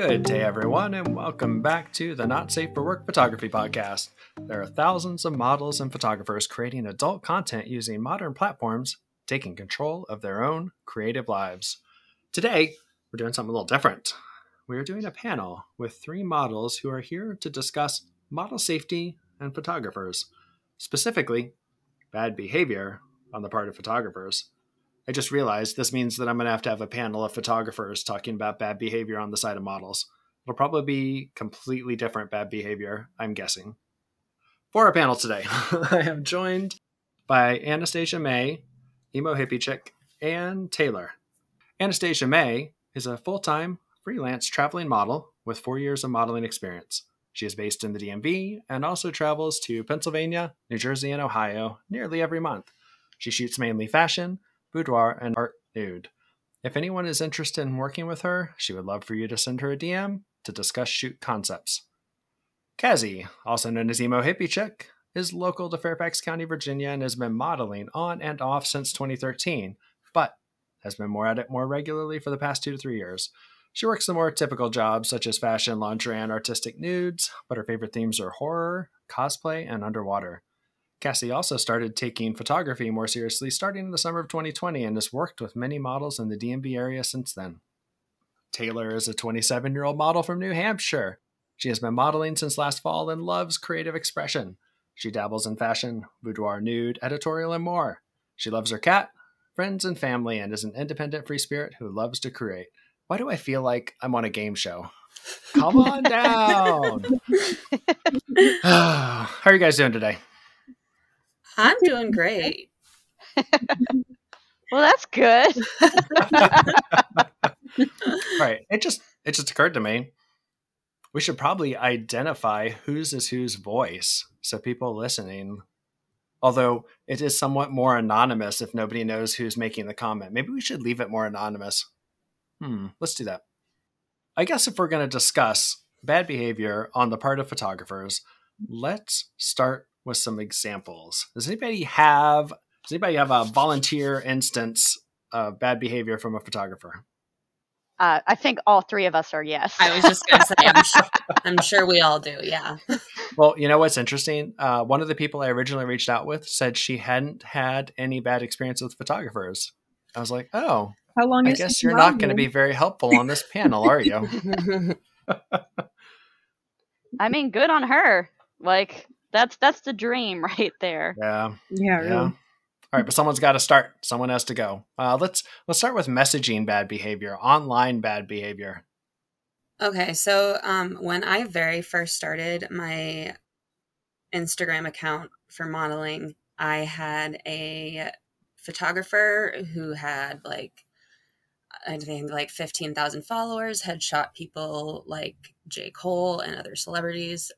Good day, everyone, and welcome back to the Not Safe for Work Photography Podcast. There are thousands of models and photographers creating adult content using modern platforms, taking control of their own creative lives. Today, we're doing something a little different. We are doing a panel with three models who are here to discuss model safety and photographers, specifically, bad behavior on the part of photographers. I just realized this means that I'm going to have to have a panel of photographers talking about bad behavior on the side of models. It'll probably be completely different bad behavior, I'm guessing. For our panel today, I am joined by Anastasia Maye, emo hippie chick, and Taylor. Anastasia Maye is a full time freelance traveling model with four years of modeling experience. She is based in the DMV and also travels to Pennsylvania, New Jersey, and Ohio nearly every month. She shoots mainly fashion, boudoir, and art nude. If anyone is interested in working with her, she would love for you to send her a DM to discuss shoot concepts. Cassie, also known as Emo Hippie Chick, is local to Fairfax County, Virginia, and has been modeling on and off since 2013, but has been more at it more regularly for the past two to three years. She works the more typical jobs such as fashion, lingerie, and artistic nudes, but her favorite themes are horror, cosplay, and underwater. Cassie also started taking photography more seriously starting in the summer of 2020 and has worked with many models in the DMV area since then. Taylor is a 27 year old model from New Hampshire. She has been modeling since last fall and loves creative expression. She dabbles in fashion, boudoir nude, editorial, and more. She loves her cat, friends, and family, and is an independent free spirit who loves to create. Why do I feel like I'm on a game show? Come on down. How are you guys doing today? I'm doing great. well, that's good. right. It just it just occurred to me. We should probably identify whose is whose voice so people listening although it is somewhat more anonymous if nobody knows who's making the comment. Maybe we should leave it more anonymous. Hmm, let's do that. I guess if we're going to discuss bad behavior on the part of photographers, let's start with some examples. Does anybody have does anybody have a volunteer instance of bad behavior from a photographer? Uh, I think all three of us are yes. I was just going to say, I'm sure, I'm sure we all do. Yeah. Well, you know what's interesting? Uh, one of the people I originally reached out with said she hadn't had any bad experience with photographers. I was like, oh, how long? I guess you're not going to be very helpful on this panel, are you? I mean, good on her. Like that's that's the dream right there. Yeah. Yeah. Really. yeah. All right, but someone's got to start. Someone has to go. Uh, let's let's start with messaging bad behavior, online bad behavior. Okay, so um, when I very first started my Instagram account for modeling, I had a photographer who had like I think like 15,000 followers, had shot people like J. Cole and other celebrities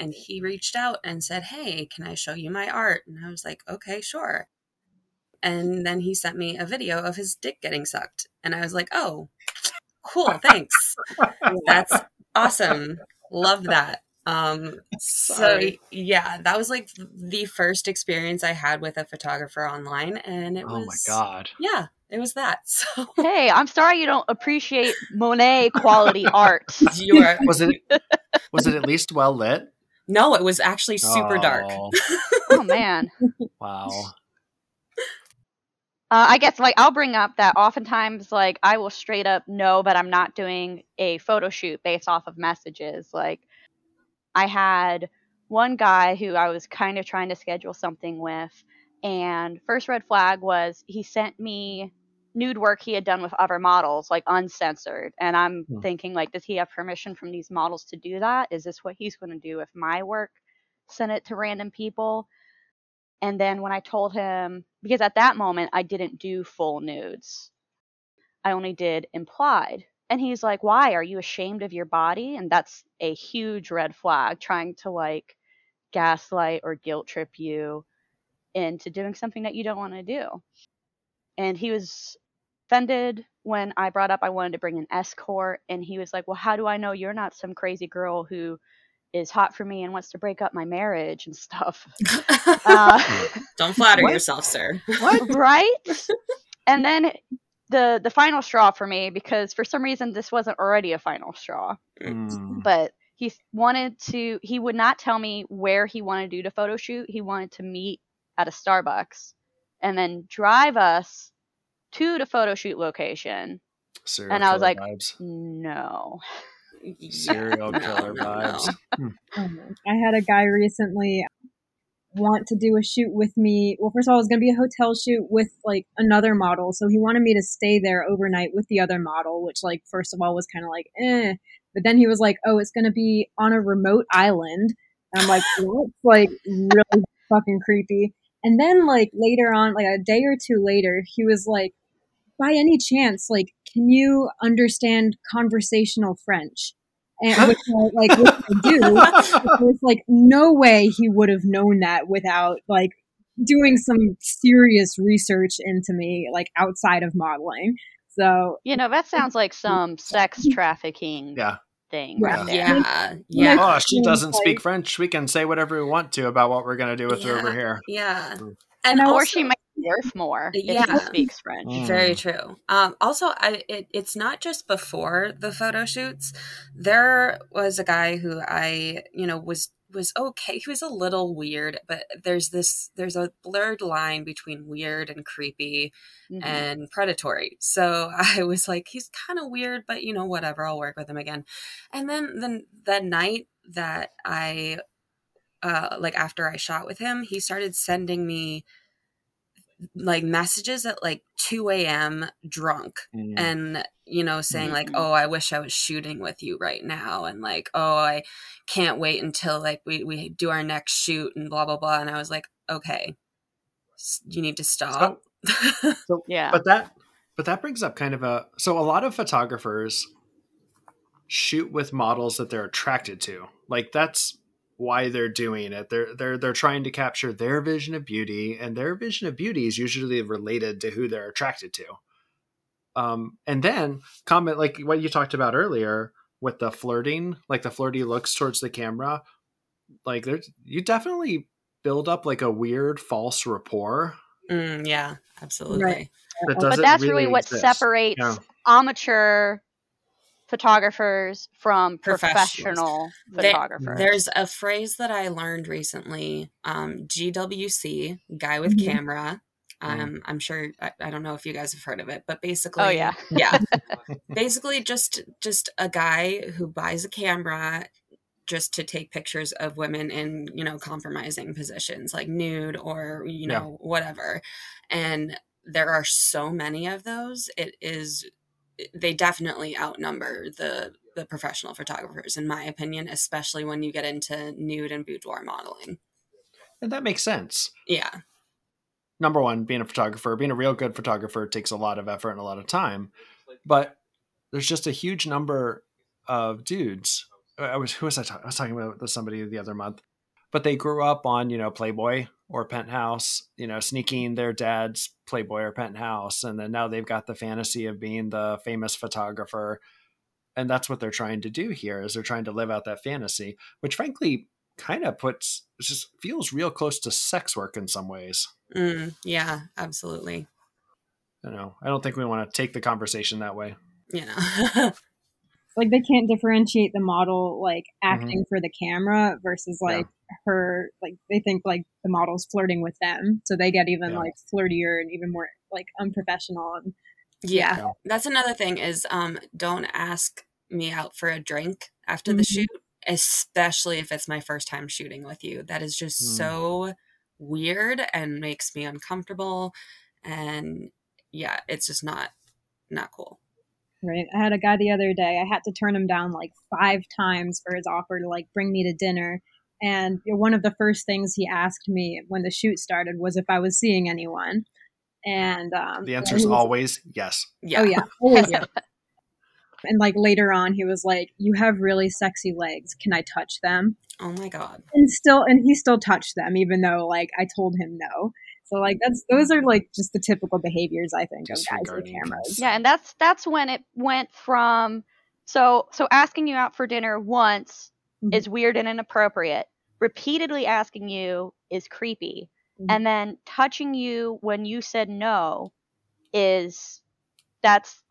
and he reached out and said, Hey, can I show you my art? And I was like, Okay, sure. And then he sent me a video of his dick getting sucked. And I was like, Oh, cool, thanks. That's awesome. Love that. Um, so yeah, that was like the first experience I had with a photographer online. And it oh was, my God. Yeah, it was that. So hey, I'm sorry you don't appreciate Monet quality art. You are. Was it was it at least well lit? No, it was actually super oh. dark. oh man. Wow. Uh, I guess like I'll bring up that oftentimes like I will straight up know but I'm not doing a photo shoot based off of messages. Like I had one guy who I was kind of trying to schedule something with, and first red flag was he sent me nude work he had done with other models, like uncensored. And I'm hmm. thinking, like, does he have permission from these models to do that? Is this what he's going to do with my work? Send it to random people. And then when I told him, because at that moment I didn't do full nudes, I only did implied. And he's like, why? Are you ashamed of your body? And that's a huge red flag, trying to like gaslight or guilt trip you into doing something that you don't want to do and he was offended when I brought up I wanted to bring an escort, and he was like, "Well, how do I know you're not some crazy girl who is hot for me and wants to break up my marriage and stuff?" uh, Don't flatter what? yourself, sir. What? right? And then the the final straw for me because for some reason this wasn't already a final straw. Mm. But he wanted to he would not tell me where he wanted to do the photo shoot. He wanted to meet at a Starbucks and then drive us to the photo shoot location. Serial And I was like, vibes. No. serial killer vibes. Hmm. I had a guy recently want to do a shoot with me. Well, first of all, it was going to be a hotel shoot with like another model. So he wanted me to stay there overnight with the other model, which like first of all was kind of like, eh. But then he was like, oh, it's going to be on a remote island. And I'm like, what? Like really fucking creepy. And then like later on, like a day or two later, he was like, by any chance, like, can you understand conversational French? And which I, like, which I do. There's like no way he would have known that without like doing some serious research into me, like outside of modeling. So You know, that sounds like some sex trafficking Yeah. thing Yeah. right there. Yeah, yeah, Oh, she doesn't speak French. We can say whatever we want to about what we're going to do with her over here. yeah. Mm. And or also, she might be worth more if Yeah. he speaks French. Mm. Very true. Um, also, I it, it's not just before the photo shoots. There was a guy who I, you know, was was okay. He was a little weird, but there's this there's a blurred line between weird and creepy Mhm. and predatory. So I was like, he's kind of weird, but you know, whatever. I'll work with him again. And then then the night that I uh like after I shot with him, he started sending me like messages at like 2 a.m. drunk Mm. and you know saying like Mhm. oh i wish i was shooting with you right now and like oh i can't wait until like we, we do our next shoot and blah blah blah and i was like okay you need to stop So, Yeah. but that but that brings up kind of a so a lot of photographers shoot with models that they're attracted to like that's why they're doing it they're they're they're trying to capture their vision of beauty and their vision of beauty is usually related to who they're attracted to um and then comment like what you talked about earlier with the flirting like the flirty looks towards the camera like there's you definitely build up like a weird false rapport Mm, yeah absolutely Right. that but that's really, really what exist. separates Yeah. amateur photographers from Professionals. professional There- photographers. there's a phrase that i learned recently um gwc guy with Mhm. camera Mm. um i'm sure I, I don't know if you guys have heard of it but basically oh yeah. yeah basically just just a guy who buys a camera just to take pictures of women in you know compromising positions like nude or you Yeah. know whatever and there are so many of those it is they definitely outnumber the the professional photographers in my opinion especially when you get into nude and boudoir modeling and that makes sense yeah number one, being a photographer, being a real good photographer takes a lot of effort and a lot of time. But there's just a huge number of dudes. I was who was I talking? I was talking about with somebody the other month, but they grew up on you know Playboy or Penthouse, you know, sneaking their dad's Playboy or Penthouse, and then now they've got the fantasy of being the famous photographer, and that's what they're trying to do here. Is they're trying to live out that fantasy, which frankly kind of puts just feels real close to sex work in some ways. mm, yeah absolutely you know, I don't think we want to take the conversation that way. you know like they can't differentiate the model like acting for the camera versus Yeah. Like her like they think like the model's flirting with them so they get even Yeah. like flirtier and even more like unprofessional and Yeah. Yeah. That's another thing is um don't ask me out for a drink after the Mhm. shoot, especially if it's my first time shooting with you. That is just Mm. so weird and makes me uncomfortable and yeah, it's just not not cool. right i had a guy the other day i had to turn him down like five times for his offer to like bring me to dinner and one of the first things he asked me when the shoot started was if i was seeing anyone and um The answer is always yes. Yeah. Oh yeah. always. Yeah. And like later on, he was like, "You have really sexy legs. Can I touch them?" Oh my god. And still, and he still touched them, even though like I told him no. So like that's those are like just the typical behaviors I think of guys with cameras. Yeah, and that's that's when it went from so so asking you out for dinner once Mhm. is weird and inappropriate. Repeatedly asking you is creepy. Mhm. And then touching you when you said no is that's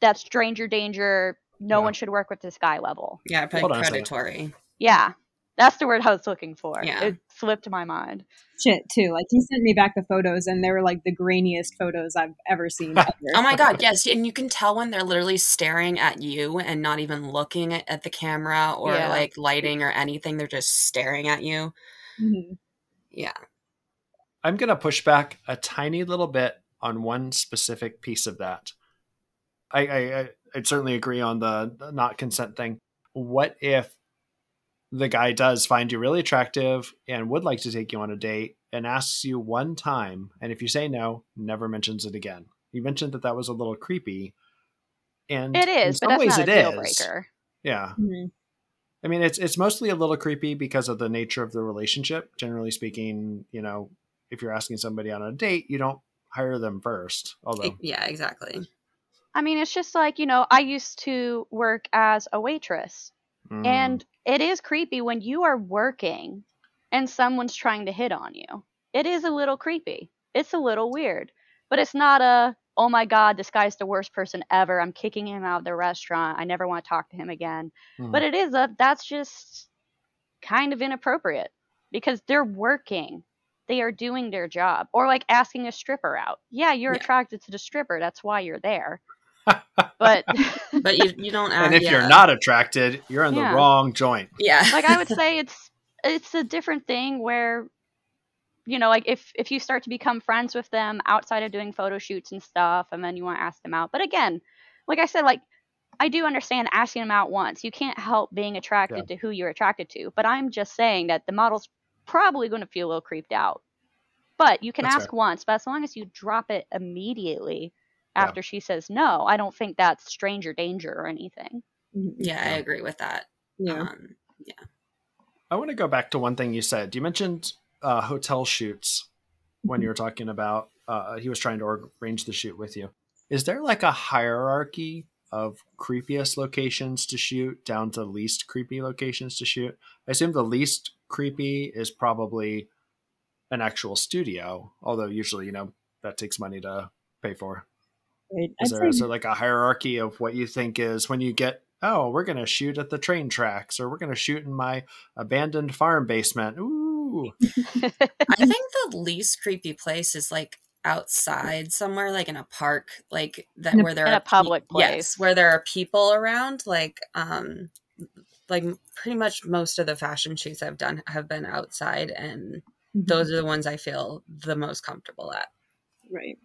that's stranger danger. No Yeah. one should work with this guy level. Yeah, probably on predatory. Yeah, that's the word I was looking for. Yeah. It slipped my mind. Shit, too. Like he sent me back the photos, and they were like the grainiest photos I've ever seen. ever. Oh my god, yes, and you can tell when they're literally staring at you and not even looking at, at the camera or Yeah. like lighting or anything. They're just staring at you. Mhm. Yeah. I'm going to push back a tiny little bit on one specific piece of that. I, I, I I'd certainly agree on the, the not consent thing. What if the guy does find you really attractive and would like to take you on a date and asks you one time, and if you say no, never mentions it again? You mentioned that that was a little creepy, and it is in is, but some that's ways not a it deal is. breaker. Yeah, Mhm. I mean, it's it's mostly a little creepy because of the nature of the relationship. Generally speaking, you know, if you're asking somebody on a date, you don't hire them first. Although, Yeah, exactly. I mean, it's just like, you know, I used to work as a waitress, mm, and it is creepy when you are working and someone's trying to hit on you. It is a little creepy. It's a little weird, but it's not a, oh my God, this guy's the worst person ever. I'm kicking him out of the restaurant. I never want to talk to him again. mm, But it is a, that's just kind of inappropriate because they're working. They are doing their job. Or like asking a stripper out. Yeah, you're Yeah. attracted to the stripper. That's why you're there. But But you you don't ask. and if yeah. you're not attracted, you're in the wrong joint. Yeah. like I would say it's it's a different thing where you know like if if you start to become friends with them outside of doing photo shoots and stuff and then you want to ask them out but again like i said like i do understand asking them out once you can't help being attracted to who you're attracted to but i'm just saying that the model's probably going to feel a little creeped out but you can That's ask once but as long as you drop it immediately Yeah. after she says no i don't think that's stranger danger or anything Mhm. yeah, I agree with that. Yeah. Um, I want to go back to one thing you said. You mentioned uh, hotel shoots when you were talking about uh, he was trying to arrange the shoot with you. Is there like a hierarchy of creepiest locations to shoot down to least creepy locations to shoot? I assume the least creepy is probably an actual studio, although usually you know that takes money to pay for. Right. Is I'd there, is there like a hierarchy of what you think is when you get oh we're gonna shoot at the train tracks or we're gonna shoot in my abandoned farm basement ooh I think the least creepy place is like outside somewhere, like in a park, like that where there in are a public pe- Yes, where there are people around. Like, um, like pretty much most of the fashion shoots I've done have been outside, and Mhm. those are the ones I feel the most comfortable at. right.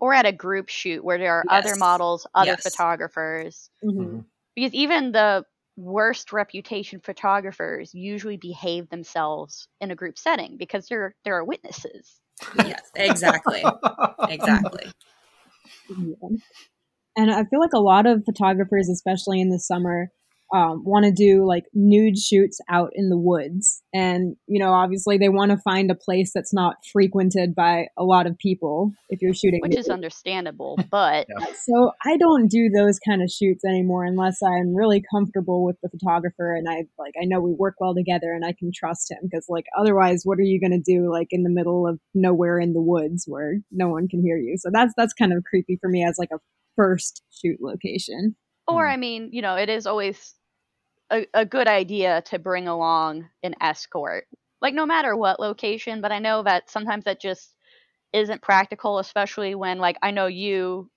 Or at a group shoot where there are other models, other Yes. photographers. Mhm. Because even the worst reputation photographers usually behave themselves in a group setting because there there are witnesses. Yes, exactly, exactly. Yeah. And I feel like a lot of photographers, especially in the summer, um, want to do like nude shoots out in the woods. And, you know, obviously they want to find a place that's not frequented by a lot of people if you're shooting. Which is understandable, but Yeah. So I don't do those kind of shoots anymore unless I'm really comfortable with the photographer and I like I know we work well together and I can trust him because like otherwise what are you going to do like in the middle of nowhere in the woods where no one can hear you. So that's that's kind of creepy for me as like a first shoot location. or Hmm. I mean, you know, it is always a, a good idea to bring along an escort. Like no matter what location, but I know that sometimes that just isn't practical, especially when like I know you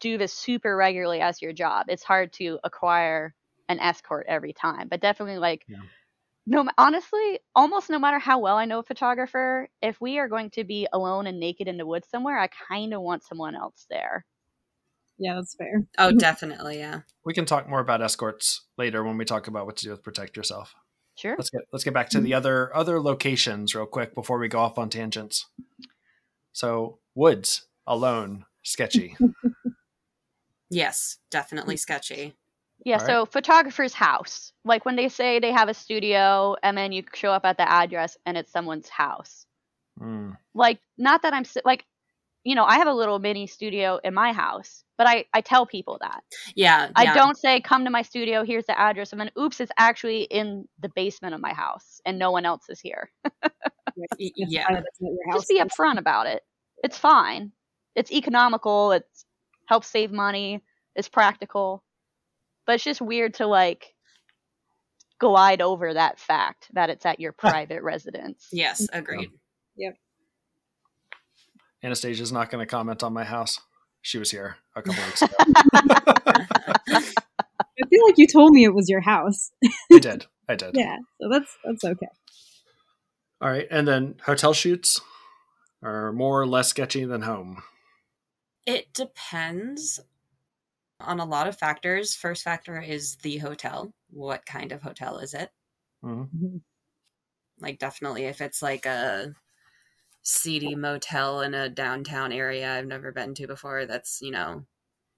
do this super regularly as your job. It's hard to acquire an escort every time, but definitely like Yeah. no honestly, almost no matter how well I know a photographer, if we are going to be alone and naked in the woods somewhere, I kind of want someone else there. Yeah, that's fair. Oh, definitely, yeah. we can talk more about escorts later when we talk about what to do with protect yourself Sure. let's get let's get back to the other other locations real quick before we go off on tangents so woods alone sketchy Yes, definitely sketchy. Yeah, Alright. so photographer's house. Like when they say they have a studio and then you show up at the address and it's someone's house. Mm, Like not that I'm like you know, I have a little mini studio in my house, but I I tell people that. Yeah, I yeah. don't say come to my studio, here's the address and then oops, it's actually in the basement of my house and no one else is here. Yeah. That's not your house. Just be upfront about it. It's fine. It's economical, it's helps save money, It's practical. But it's just weird to like glide over that fact that it's at your private residence. Yes, agreed. Anastasia's not going to comment on my house. She was here a couple weeks ago. I feel like you told me it was your house. I did. I did. Yeah, so that's that's okay. All right. And then hotel shoots are more or less sketchy than home. It depends on a lot of factors. First factor is the hotel. What kind of hotel is it? Mhm. Like, definitely, if it's like a seedy motel in a downtown area I've never been to before, that's, you know,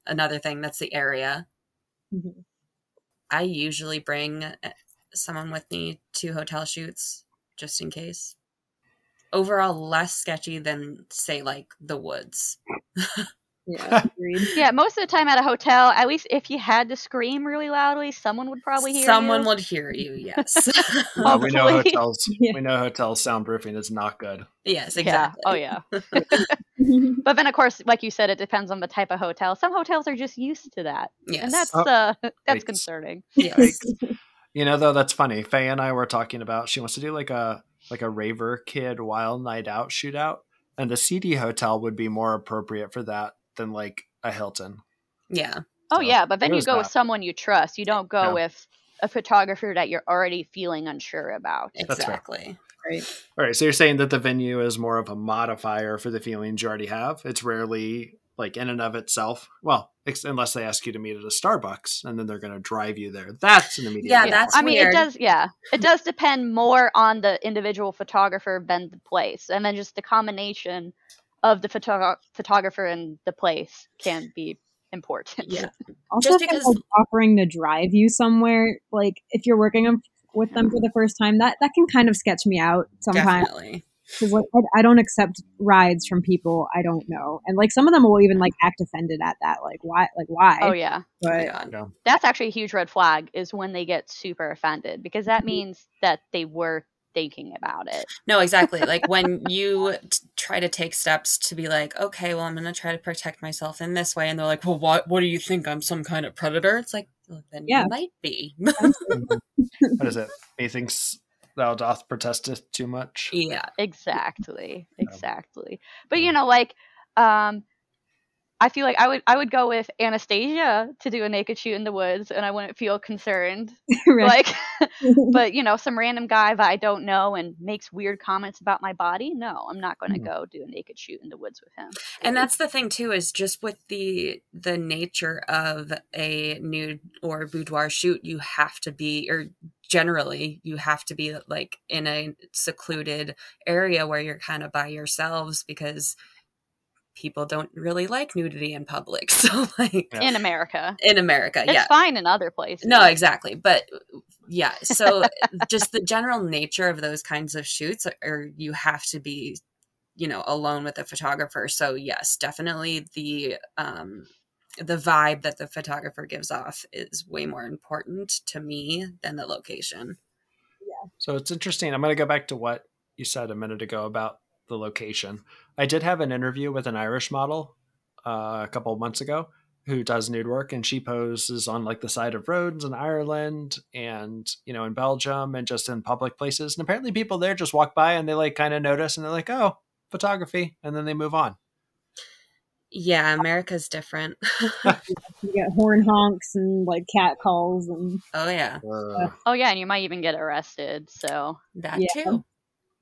another thing. That's the area. Mhm. I usually bring uh, someone with me to hotel shoots just in case. Overall, less sketchy than, say, like the woods. Yeah. Yeah, most of the time at a hotel, at least if you had to scream really loudly, someone would probably hear Someone you. would hear you, yes. Well, we know hotels. Yeah. We know hotel soundproofing is not good. yes, Yeah. exactly. Oh yeah. But then of course, like you said, it depends on the type of hotel. Some hotels are just used to that. Yes. And that's Oh, uh that's yikes. concerning. yes. You know, though, that's funny. Faye and I were talking about she wants to do like a like a raver kid wild night out shootout, and the seedy hotel would be more appropriate for that than like a Hilton. Yeah. Oh So, yeah, but then you was go with someone you trust. You don't go Yeah. with a photographer that you're already feeling unsure about. Exactly. right. All right, so you're saying that the venue is more of a modifier for the feelings you already have. It's rarely like in and of itself. Well, ex- unless they ask you to meet at a Starbucks and then they're going to drive you there. That's an immediate. Yeah, no. that's I mean, it does. Yeah, it does depend more on the individual photographer than the place, and then just the combination of the photo- photographer and the place can be important. Yeah. Also, Just because- like, offering to drive you somewhere, like if you're working on- with them for the first time, that that can kind of sketch me out sometimes. Definitely. Because I, I don't accept rides from people I don't know, and like some of them will even like act offended at that. Like why? Like why? Oh yeah, Oh my But God. that's actually a huge red flag is when they get super offended because that mm-hmm. means that they were thinking about it. No, exactly. Like when you t- try to take steps to be like, okay, well, I'm going to try to protect myself in this way. And they're like, well, what, what do you think? I'm some kind of predator? It's like, well, then Yeah. you might be. what is it? Methinks thou doth protesteth too much. yeah. Exactly. Exactly. But you know, like, um, I feel like I would I would go with Anastasia to do a naked shoot in the woods, and I wouldn't feel concerned. right. Like, but you know, some random guy that I don't know and makes weird comments about my body. No, I'm not going to Mhm. go do a naked shoot in the woods with him. and that's the thing too is just with the the nature of a nude or boudoir shoot you have to be or generally you have to be like in a secluded area where you're kind of by yourselves because people don't really like nudity in public so like Yeah. in America. in america It's yeah fine in other places. no exactly but yeah so just the general nature of those kinds of shoots are you have to be you know alone with a photographer so yes definitely the um the vibe that the photographer gives off is way more important to me than the location Yeah. So it's interesting. I'm going to go back to what you said a minute ago about the location. I did have an interview with an Irish model uh, a couple of months ago who does nude work, and she poses on like the side of roads in Ireland and you know in Belgium and just in public places. And apparently, people there just walk by and they like kind of notice and they're like, "Oh, photography," and then they move on. yeah america's different You get horn honks and like cat calls and oh yeah Uh, Oh yeah, and you might even get arrested. So that Yeah. too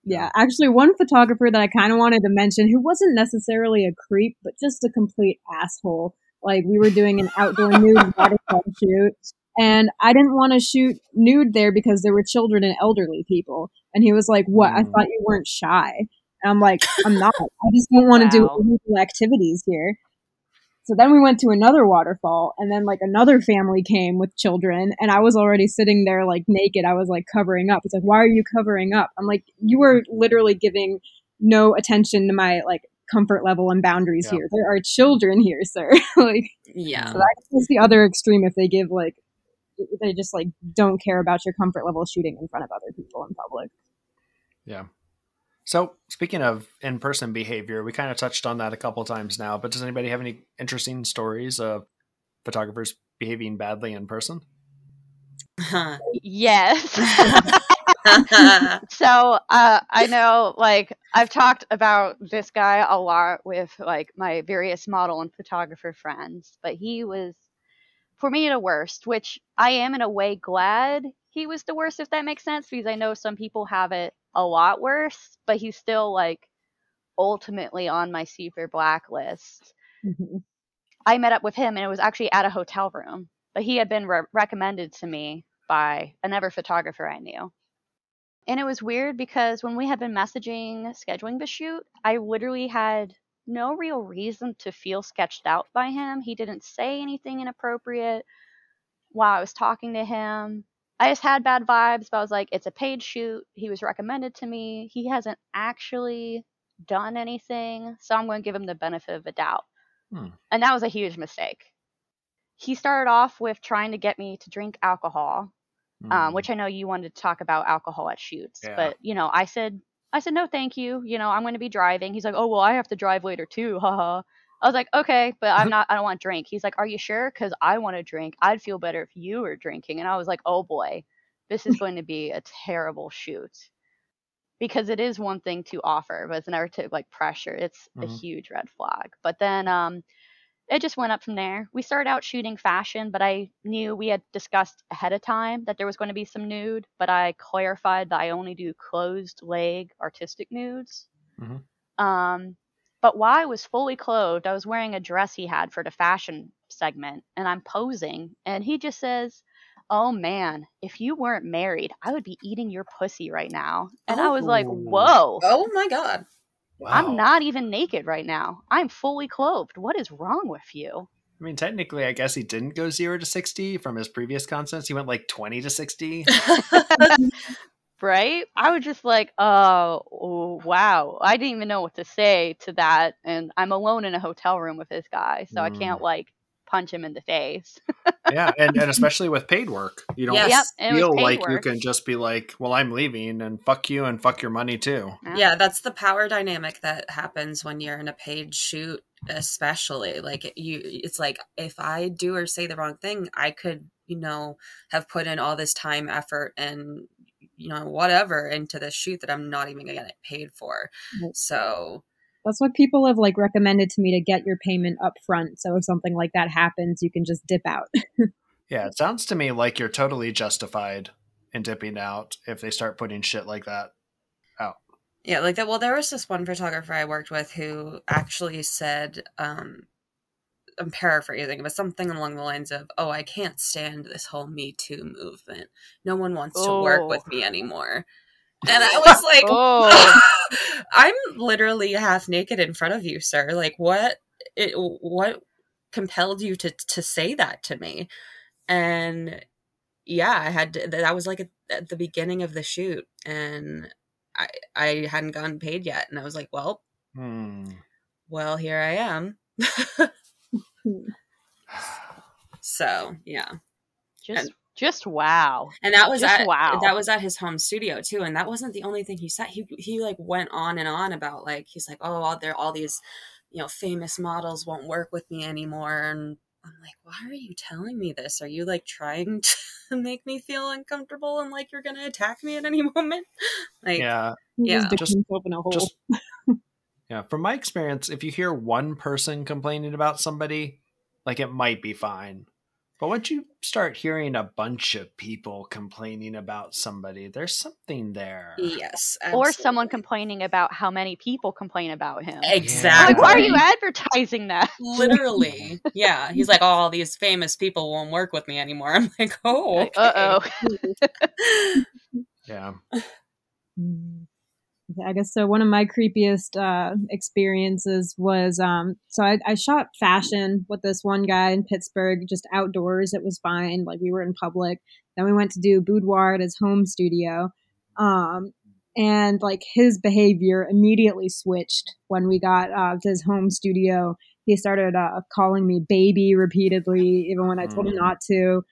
yeah. Actually, one photographer that I kind of wanted to mention who wasn't necessarily a creep, but just a complete asshole. Like we were doing an outdoor nude waterfall shoot, and I didn't want to shoot nude there because there were children and elderly people. And he was like, "What? I Mm. thought you weren't shy." And I'm like, "I'm not. I just don't want to do illegal activities here." So then we went to another waterfall, and then like another family came with children, and I was already sitting there like naked. I was like covering up. It's like, why are you covering up? I'm like, you were literally giving no attention to my like comfort level and boundaries Yeah. here. There are children here, sir. like, yeah so that's the other extreme if they give like, they just like don't care about your comfort level shooting in front of other people in public. yeah. So, speaking of in person behavior, we kind of touched on that a couple times now, but does anybody have any interesting stories of photographers behaving badly in person? Yes. so uh, I know, like, I've talked about this guy a lot with like my various model and photographer friends, but he was, for me, the worst. Which I am in a way glad he was the worst, if that makes sense, because I know some people have it a lot worse, but he's still like ultimately on my super blacklist. Mm-hmm. I met up with him, and it was actually at a hotel room, but he had been re- recommended to me by another photographer I knew. And it was weird because when we had been messaging scheduling the shoot, I literally had no real reason to feel sketched out by him. He didn't say anything inappropriate while I was talking to him. I just had bad vibes, but I was like, it's a paid shoot. He was recommended to me. He hasn't actually done anything, so I'm going to give him the benefit of the doubt. Hmm. And that was a huge mistake. He started off with trying to get me to drink alcohol, um, Hmm. which I know you wanted to talk about alcohol at shoots, Yeah. but you know, I said, I said no, thank you. You know, I'm going to be driving. He's like, oh well, I have to drive later too. Haha. I was like, okay, but I'm not. I don't want to drink. He's like, are you sure? Because I want to drink. I'd feel better if you were drinking. And I was like, oh boy, this is going to be a terrible shoot. Because it is one thing to offer, but it's never to like pressure. It's a Mhm. huge red flag. But then um, it just went up from there. We started out shooting fashion, but I knew we had discussed ahead of time that there was going to be some nude, but I clarified that I only do closed leg artistic nudes. Mhm. Um, but while I was fully clothed, I was wearing a dress he had for the fashion segment, and I'm posing, and he just says, Oh man, if you weren't married, I would be eating your pussy right now. And I was like, Oh. Whoa. oh my god. Wow. I'm not even naked right now. I'm fully clothed. What is wrong with you? I mean, technically, I guess he didn't go zero to 60 from his previous constants. He went like 20 to 60. Right? I was just like, oh, wow. I didn't even know what to say to that. And I'm alone in a hotel room with this guy, so I Mm. can't like punch him in the face. yeah. And, and especially with paid work, you don't Yes. Yep. Feel was paid like you can just be like, well, I'm leaving and fuck you and fuck your money too. yeah, that's the power dynamic that happens when you're in a paid shoot, especially. Like you it's like if I do or say the wrong thing, I could, you know, have put in all this time, effort and you know, whatever into this shoot that I'm not even gonna get paid for. Right. So That's what people have like recommended to me to get your payment up front. So if something like that happens, you can just dip out. Yeah. It sounds to me like you're totally justified in dipping out if they start putting shit like that out. Yeah, like that. Well, there was this one photographer I worked with who actually said, um, I'm paraphrasing, but something along the lines of, "Oh, I can't stand this whole Me Too movement. No one wants to work Oh. with me anymore." And I was like, Oh. "I'm literally half naked in front of you, sir. Like, what? It, what compelled you to to say that to me?" And yeah, I had to, that was like at, at the beginning of the shoot, and I I hadn't gotten paid yet, and I was like, well, Hmm. well, here I am. so yeah, just just wow. and that was Just at wow. that was at his home studio too, and that wasn't the only thing he said. He he like went on and on about like he's like, oh, all there all these you know famous models won't work with me anymore, and I'm like, why are you telling me this? Are you like trying to make me feel uncomfortable and like you're gonna attack me at any moment? Like, Yeah. Yeah. just dipped Just- himself in a hole. Just yeah. From my experience, if you hear one person complaining about somebody, like it might be fine. But once you start hearing a bunch of people complaining about somebody, there's something there. yes, Or someone complaining about how many people complain about him. exactly. Like, why are you advertising that? Literally, yeah. He's like, oh, all these famous people won't work with me anymore. I'm like, oh, okay. Uh oh. Yeah. I guess so. One of my creepiest uh, experiences was um, so I, I shot fashion with this one guy in Pittsburgh, just outdoors. It was fine, like we were in public. Then we went to do boudoir at his home studio, um, and like his behavior immediately switched when we got uh, to his home studio. He started uh, calling me baby repeatedly, even when I told him Mm. not to.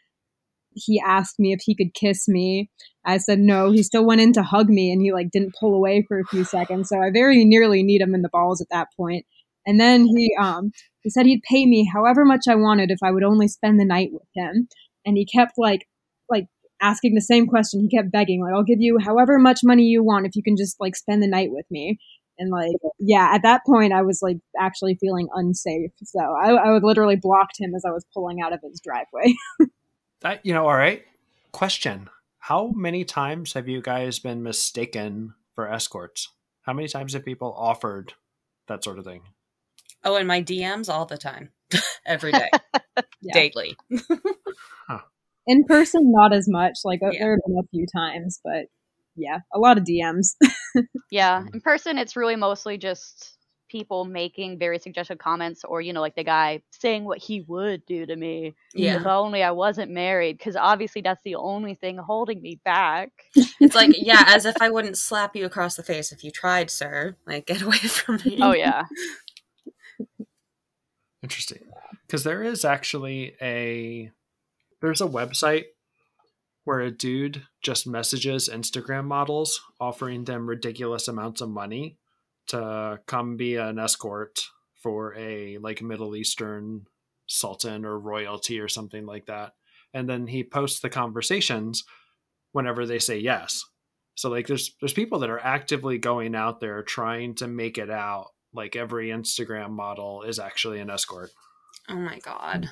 He asked me if he could kiss me. I said no. He still went in to hug me and he like didn't pull away for a few seconds. So I very nearly kneed him in the balls at that point. And then he um he said he'd pay me however much I wanted if I would only spend the night with him. And he kept like like asking the same question. He kept begging like I'll give you however much money you want if you can just like spend the night with me. And like, yeah, at that point, I was like actually feeling unsafe. So I, I literally blocked him as I was pulling out of his driveway. That you know, all right. Question: How many times have you guys been mistaken for escorts? How many times have people offered that sort of thing? Oh, in my DMs all the time, every day, Yeah. daily. In person, not as much. Like uh Yeah. there have been a few times, but yeah, a lot of DMs. Yeah, Mhm. in person, it's really mostly just people making very suggestive comments, or you know, like the guy saying what he would do to me Yeah. if only I wasn't married, because obviously that's the only thing holding me back. It's like, yeah, as if I wouldn't slap you across the face if you tried, sir. Like, get away from me. Oh yeah, Interesting. Because there is actually a there's a website where a dude just messages Instagram models offering them ridiculous amounts of money to come be an escort for a like Middle Eastern sultan or royalty or something like that. And then he posts the conversations whenever they say yes. So like there's there's people that are actively going out there trying to make it out like every Instagram model is actually an escort. Oh my god.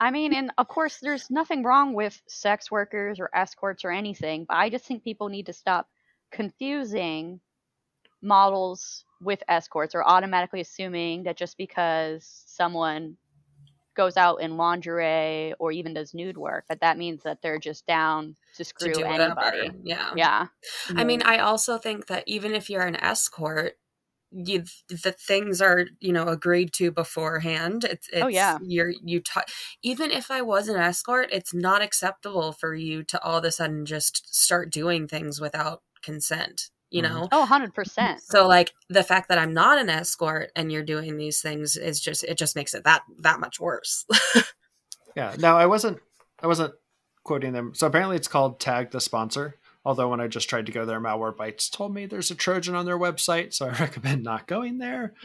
I mean, and of course, there's nothing wrong with sex workers or escorts or anything, but I just think people need to stop confusing models with escorts are automatically assuming that just because someone goes out in lingerie or even does nude work that that means that they're just down to To screw do anybody. whatever. Yeah. Yeah. Mm-hmm. I mean, I also think that even if you're an escort, you the things are you know agreed to beforehand. It's, oh, it's Oh, yeah. You're you ta- even if I was an escort, it's not acceptable for you to all of a sudden just start doing things without consent. You Mhm. know. Oh, 100%. So like the fact that I'm not an escort and you're doing these things is just it just makes it that that much worse. Yeah. Now I wasn't I wasn't quoting them. So apparently it's called Tag the Sponsor. Although when I just tried to go there, malware Malwarebytes told me there's a Trojan on their website, so I recommend not going there.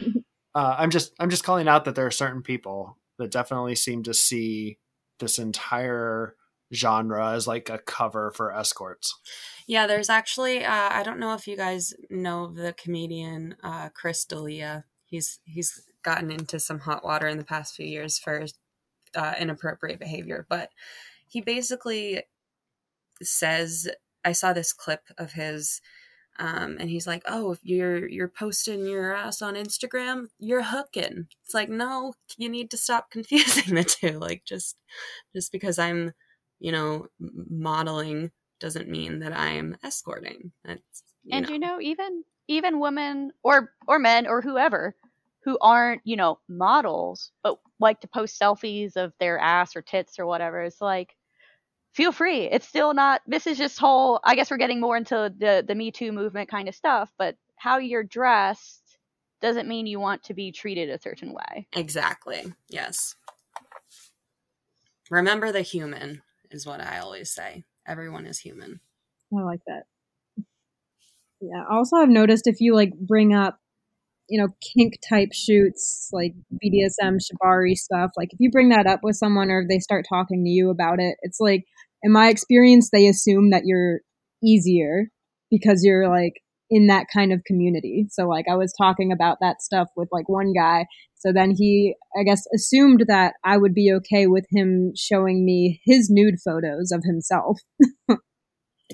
Uh, I'm just I'm just calling out that there are certain people that definitely seem to see this entire genre as like a cover for escorts. Yeah, there's actually uh, I don't know if you guys know the comedian uh, Chris D'Elia. He's he's gotten into some hot water in the past few years for uh, inappropriate behavior, but he basically says I saw this clip of his. Um, and he's like, "Oh, if you're you're posting your ass on Instagram, you're hooking." It's like, no, you need to stop confusing the two. Like, just just because I'm, you know, modeling doesn't mean that I'm escorting. That's, you and know. you know even even women or or men or whoever who aren't you know models but like to post selfies of their ass or tits or whatever it's like feel free it's still not this is just whole i guess we're getting more into the the me too movement kind of stuff but how you're dressed doesn't mean you want to be treated a certain way exactly. Yes. Remember the human is what I always say. Everyone is human. I like that. Yeah. Also, I've noticed if you like bring up, you know, kink type shoots like BDSM, shibari stuff, like if you bring that up with someone or if they start talking to you about it, it's like, in my experience, they assume that you're easier because you're like in that kind of community. So, like, I was talking about that stuff with like one guy. So then he, I guess, assumed that I would be okay with him showing me his nude photos of himself.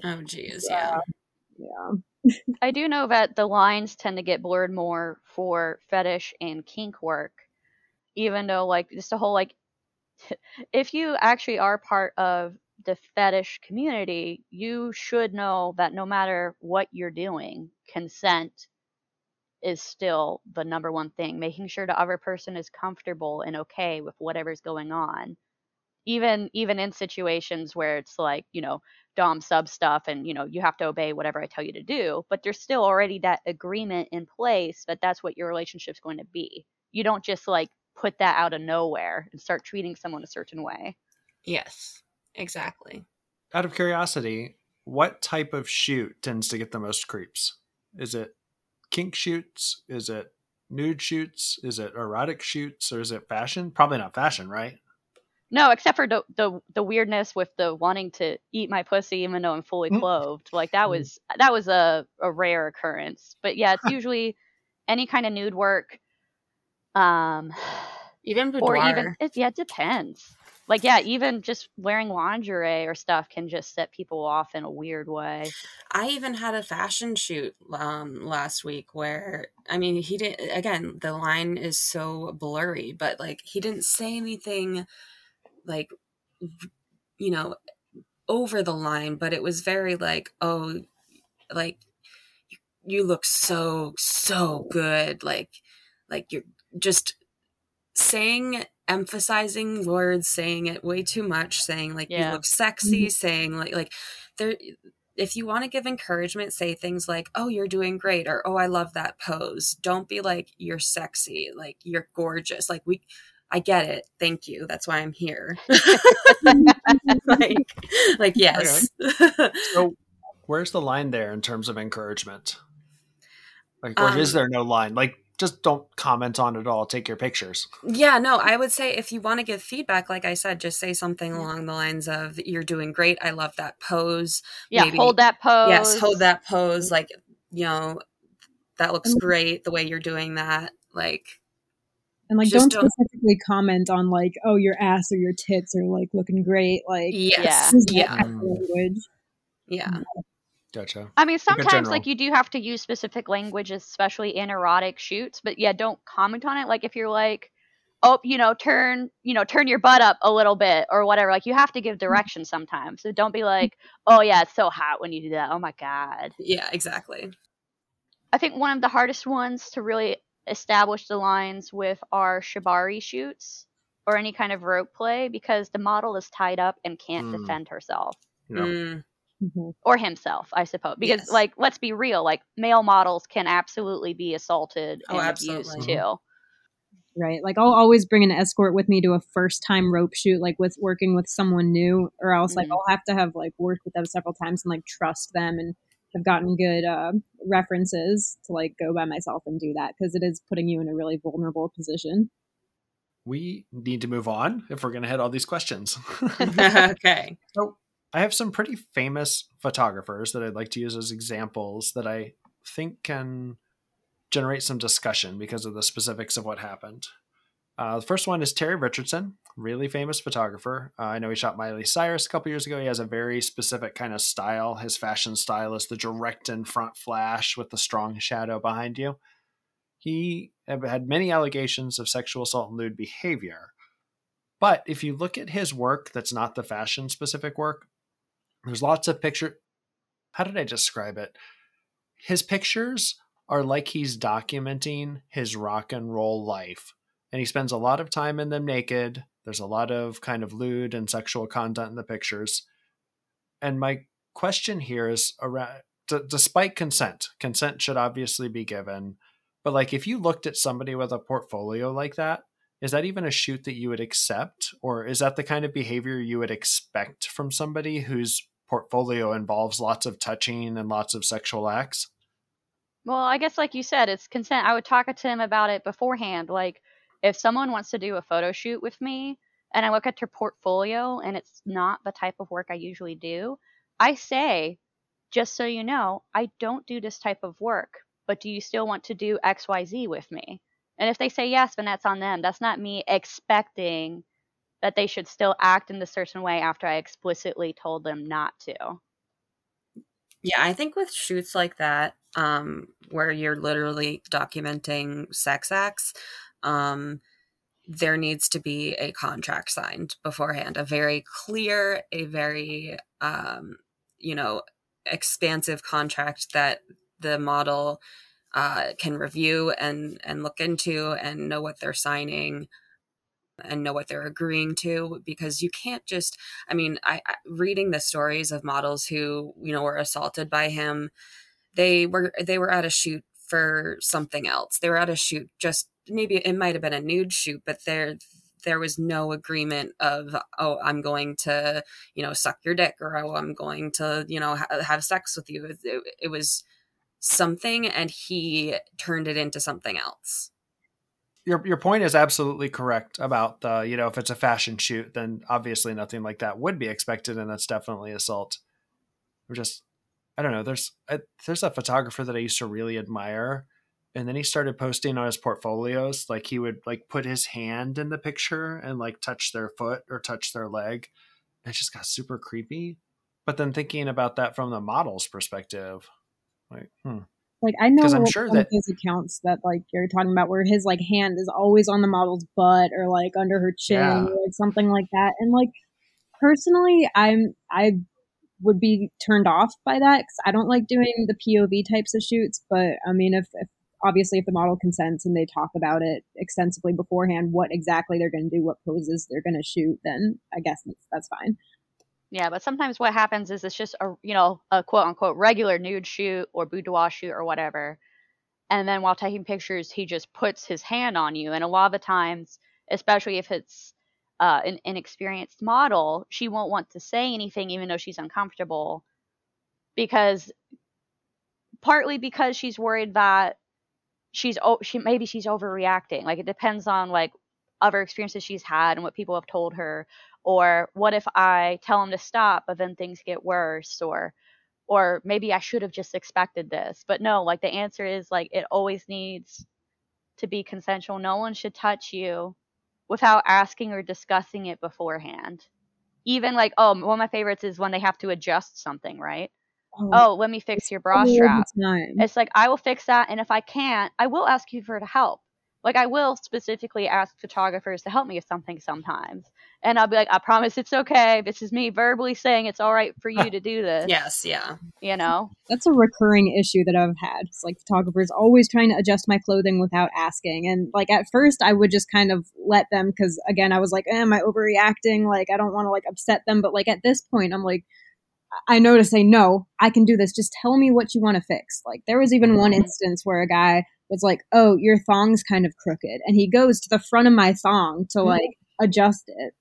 Oh, geez. Yeah. Um, yeah. I do know that the lines tend to get blurred more for fetish and kink work, even though, like, just the whole, like, if you actually are part of the fetish community, you should know that no matter what you're doing, consent is still the number one thing. Making sure the other person is comfortable and okay with whatever's going on. Even even in situations where it's like, you know, dom sub stuff and you know you have to obey whatever i tell you to do but there's still already that agreement in place that that's what your relationship's going to be you don't just like put that out of nowhere and start treating someone a certain way Yes. Exactly. Out of curiosity, what type of shoot tends to get the most creeps? Is it kink shoots? Is it nude shoots? Is it erotic shoots? Or is it fashion? Probably not fashion, right? No, except for the, the the weirdness with the wanting to eat my pussy even though I'm fully Mm. clothed. Like that was that was a, a rare occurrence. But yeah, it's usually any kind of nude work. Um Even boudoir. or even it, yeah, it depends. Like yeah, even just wearing lingerie or stuff can just set people off in a weird way. I even had a fashion shoot um, last week where I mean he didn't again the line is so blurry but like he didn't say anything like you know over the line but it was very like oh like you look so so good like like you're just saying emphasizing words saying it way too much saying like Yeah. you look sexy saying like like there if you want to give encouragement say things like oh you're doing great or oh i love that pose don't be like you're sexy like you're gorgeous like we i get it thank you that's why i'm here like like yes So, where's the line there in terms of encouragement? Like, or is Um, there no line? Like, just don't comment on it at all. Take your pictures. Yeah, no, I would say if you want to give feedback, like I said, just say something mm-hmm. along the lines of "You're doing great. I love that pose." Yeah, Maybe- hold that pose. Yes, hold that pose. Like you know, that looks great. The way you're doing that, like And like, don't don't- specifically comment on like, oh, your ass or your tits are like looking great. Like, yes, use that yeah, type of language. yeah, Gotcha. I mean, sometimes general. like you do have to use specific language, especially in erotic shoots. But yeah, don't comment on it. Like if you're like, oh, you know, turn, you know, turn your butt up a little bit or whatever. Like you have to give direction sometimes. So don't be like, oh yeah, it's so hot when you do that. Oh my god. yeah, exactly. I think one of the hardest ones to really establish the lines with are shibari shoots or any kind of rope play because the model is tied up and can't Mm. defend herself You know, Mm, Mhm. or himself, I suppose. Because Yes. like let's be real, like male models can absolutely be assaulted Oh, and absolutely. abused too. Right. Like, I'll always bring an escort with me to a first time rope shoot, like with working with someone new, or else like Mhm. I'll have to have like worked with them several times and like trust them and have gotten good uh, references to like go by myself and do that because it is putting you in a really vulnerable position. we need to move on if we're going to hit all these questions. okay. So I have some pretty famous photographers that I'd like to use as examples that I think can generate some discussion because of the specifics of what happened. Uh, the first one is Terry Richardson, really famous photographer. Uh, I know he shot Miley Cyrus a couple years ago. He has a very specific kind of style. His fashion style is the direct in front flash with the strong shadow behind you. He had many allegations of sexual assault and lewd behavior. But if you look at his work that's not the fashion specific work, there's lots of picture. How did I describe it? His pictures are like he's documenting his rock and roll life. And he spends a lot of time in them naked. There's a lot of kind of lewd and sexual content in the pictures. And my question here is around d- despite consent, consent should obviously be given. But like if you looked at somebody with a portfolio like that, is that even a shoot that you would accept or is that the kind of behavior you would expect from somebody whose portfolio involves lots of touching and lots of sexual acts Well, I guess like you said, it's consent. I would talk to him about it beforehand. Like if someone wants to do a photo shoot with me and I look at their portfolio and it's not the type of work I usually do, I say, just so you know, I don't do this type of work, but do you still want to do XYZ with me? And if they say yes, then that's on them. That's not me expecting that they should still act in a certain way after I explicitly told them not to. Yeah, I think with shoots like that, um, where you're literally documenting sex acts, um, there needs to be a contract signed beforehand, a very clear, a very, um, you know, expansive contract that the model uh, can review and and look into and know what they're signing and know what they're agreeing to because you can't just i mean I, I reading the stories of models who you know were assaulted by him they were they were at a shoot for something else. They were at a shoot just maybe it might have been a nude shoot but they're there was no agreement of oh i'm going to you know suck your dick or oh i'm going to you know ha- have sex with you. It, it was something and he turned it into something else your your point is absolutely correct about the you know if it's a fashion shoot then obviously nothing like that would be expected and that's definitely assault. Just i don't know there's there's a photographer that i used to really admire and then he started posting on his portfolios like he would like put his hand in the picture and like touch their foot or touch their leg. It just got super creepy. But then thinking about that from the model's perspective like hmm like I know I'm sure of that- his accounts that like you're talking about where his like hand is always on the model's butt or like under her chin Yeah. or like something like that. And like personally, I'm I would be turned off by that because I don't like doing the POV types of shoots. But I mean, if, if obviously if the model consents and they talk about it extensively beforehand, what exactly they're going to do, what poses they're going to shoot, then I guess that's, that's fine. Yeah, but sometimes what happens is it's just a you know a quote unquote regular nude shoot or boudoir shoot or whatever, and then while taking pictures, he just puts his hand on you, and a lot of the times, especially if it's uh, an inexperienced model, she won't want to say anything even though she's uncomfortable, because partly because she's worried that she's oh she maybe she's overreacting. Like it depends on like other experiences she's had and what people have told her or what if i tell him to stop but then things get worse or or maybe i should have just expected this. But no like the answer is like it always needs to be consensual. No one should touch you without asking or discussing it beforehand. Even like oh one of my favorites is when they have to adjust something right? Oh, oh let me fix your bra strap. it's like I will fix that, and if I can't, I will ask you for to help. Like I will specifically ask photographers to help me with something sometimes, and I'll be like, I promise it's okay. This is me verbally saying it's all right for you to do this. yes yeah you know. that's a recurring issue that I've had. It's like photographers always trying to adjust my clothing without asking. And like at first, I would just kind of let them because again, I was like, eh, am I overreacting? Like I don't want to like upset them. But like at this point, I'm like, I know to say no. I can do this. Just tell me what you want to fix. Like there was even one Mhm. instance where a guy was like, "Oh, your thong's kind of crooked," and he goes to the front of my thong to Mhm. like adjust it.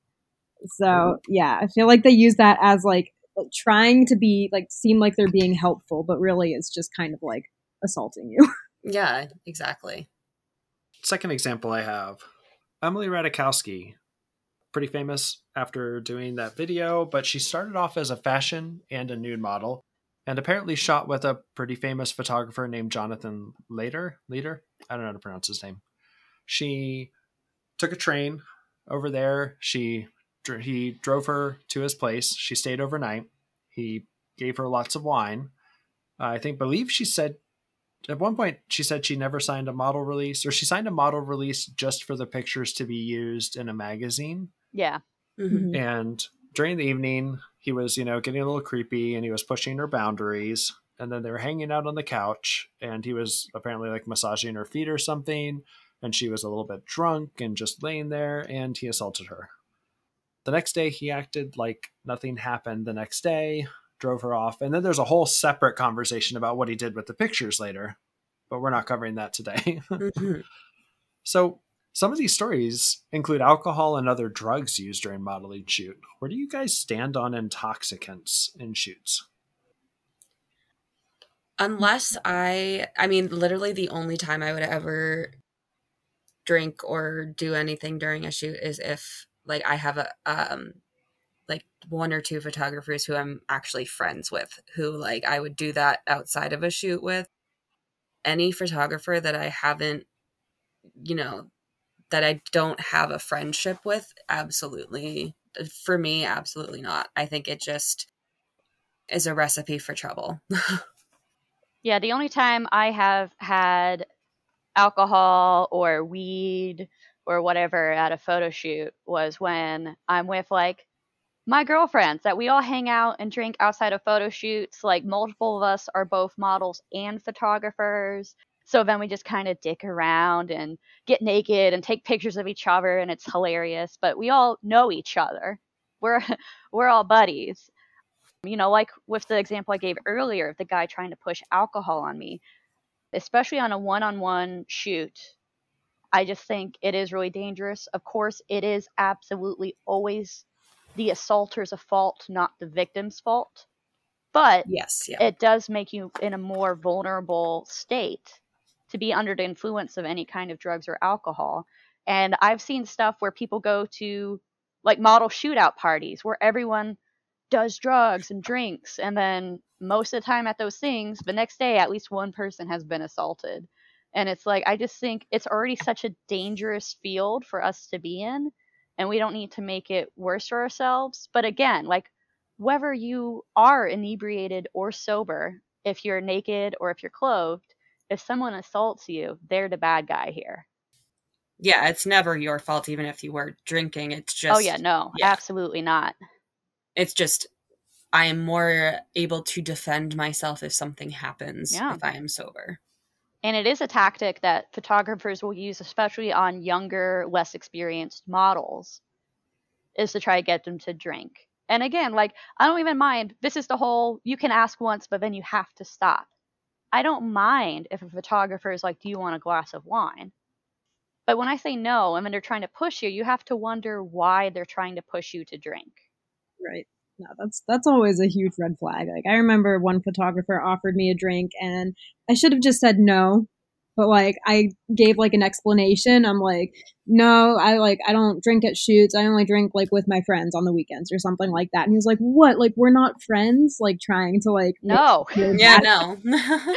So yeah, I feel like they use that as like like, trying to be like seem like they're being helpful, but really it's just kind of like assaulting you. yeah exactly second example I have Emily Ratajkowski, pretty famous after doing that video, but she started off as a fashion and a nude model and apparently shot with a pretty famous photographer named Jonathan Later. Leader? I don't know how to pronounce his name. She took a train over there. She he drove her to his place. She stayed overnight. He gave her lots of wine. Uh, I think believe she said at one point she said she never signed a model release or she signed a model release just for the pictures to be used in a magazine Yeah. Mhm. and during the evening he was you know getting a little creepy and he was pushing her boundaries. And then they were hanging out on the couch and he was apparently like massaging her feet or something. And she was a little bit drunk and just laying there and he assaulted her. The next day he acted like nothing happened the next day drove her off. And then there's a whole separate conversation about what he did with the pictures later but we're not covering that today. Mhm. so some of these stories include alcohol and other drugs used during modeling shoot. Where do you guys stand on intoxicants in shoots? unless i i mean literally the only time i would ever drink or do anything during a shoot is if like i have a um like one or two photographers who i'm actually friends with who like i would do that outside of a shoot with any photographer that i haven't you know that i don't have a friendship with absolutely for me absolutely not i think it just is a recipe for trouble Yeah, the only time I have had alcohol or weed or whatever at a photo shoot was when I'm with like my girlfriends that we all hang out and drink outside of photo shoots. Like multiple of us are both models and photographers. So then we just kind of dick around and get naked and take pictures of each other and it's hilarious, but we all know each other. We're we're all buddies. You know, like with the example I gave earlier of the guy trying to push alcohol on me, especially on a one on one shoot, I just think it is really dangerous. Of course, it is absolutely always the assaulter's fault, not the victim's fault. But Yes, yeah. it does make you in a more vulnerable state to be under the influence of any kind of drugs or alcohol. And I've seen stuff where people go to like model shootout parties where everyone does drugs and drinks and then most of the time at those things the next day at least one person has been assaulted and it's like i just think it's already such a dangerous field for us to be in and we don't need to make it worse for ourselves but again like whether you are inebriated or sober if you're naked or if you're clothed if someone assaults you they're the bad guy here yeah, it's never your fault, even if you were drinking. It's just oh yeah no yeah. absolutely not it's just I am more able to defend myself if something happens Yeah. if I am sober. And it is a tactic that photographers will use, especially on younger, less experienced models, is to try to get them to drink. And again, like, I don't even mind. This is the whole you can ask once, but then you have to stop. I don't mind if a photographer is like, Do you want a glass of wine? But when I say no and then they're trying to push you, you have to wonder why they're trying to push you to drink. Right. No, that's that's always a huge red flag. Like I remember one photographer offered me a drink and I should have just said no. But like I gave like an explanation. I'm like, no, I like I don't drink at shoots. I only drink like with my friends on the weekends or something like that. And he was like, What? Like we're not friends? Like trying to like No. Yeah, no.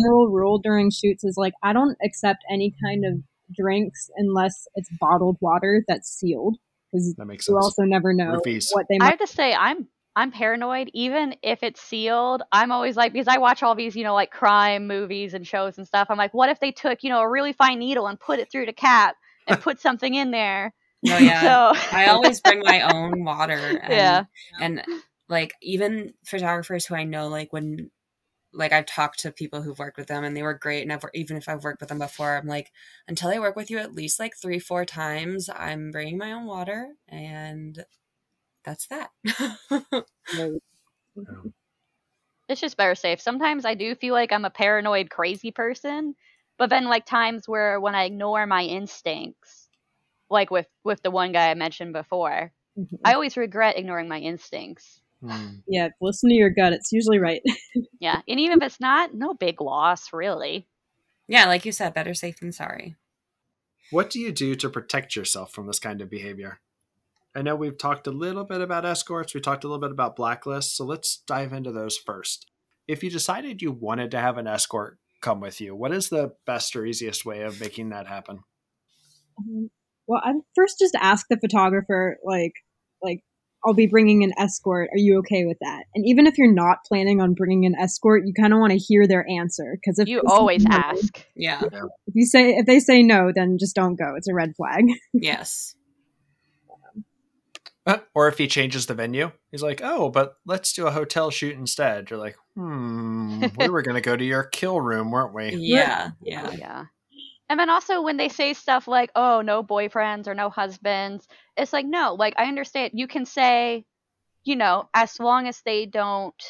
general rule during shoots is like I don't accept any kind of drinks unless it's bottled water that's sealed because That makes you sense. also never know Roofies. what they I have to say, I'm I'm paranoid. Even if it's sealed, I'm always like because I watch all these, you know, like crime movies and shows and stuff. I'm like, what if they took, you know, a really fine needle and put it through the cap and put something in there? no, yeah. So I always bring my own water. And, Yeah. And like even photographers who I know, like when like I've talked to people who've worked with them and they were great. And I've, even if I've worked with them before, I'm like, until I work with you at least like three, four times, I'm bringing my own water and that's that. it's just better safe. Sometimes I do feel like I'm a paranoid, crazy person, but then like times where when I ignore my instincts, like with with the one guy I mentioned before, Mhm. I always regret ignoring my instincts. Hmm. yeah, listen to your gut. It's usually right. Yeah, and even if it's not, no big loss, really. yeah, like you said, better safe than sorry. What do you do to protect yourself from this kind of behavior? I know we've talked a little bit about escorts, we talked a little bit about blacklists, so let's dive into those first. If you decided you wanted to have an escort come with you, what is the best or easiest way of making that happen? Um, well, I first just ask the photographer, like, like I'll be bringing an escort. Are you okay with that? And even if you're not planning on bringing an escort, you kind of want to hear their answer because if You they say always no- ask. Yeah. If you say if they say no, then just don't go. It's a red flag. Yes. Or if he changes the venue, he's like, "Oh, but let's do a hotel shoot instead." You're like, "Hmm, we were going to go to your kill room, weren't we?" Yeah. Yeah. Yeah. And then also when they say stuff like, "Oh, no boyfriends or no husbands," it's like, no, like I understand you can say, you know, as long as they don't,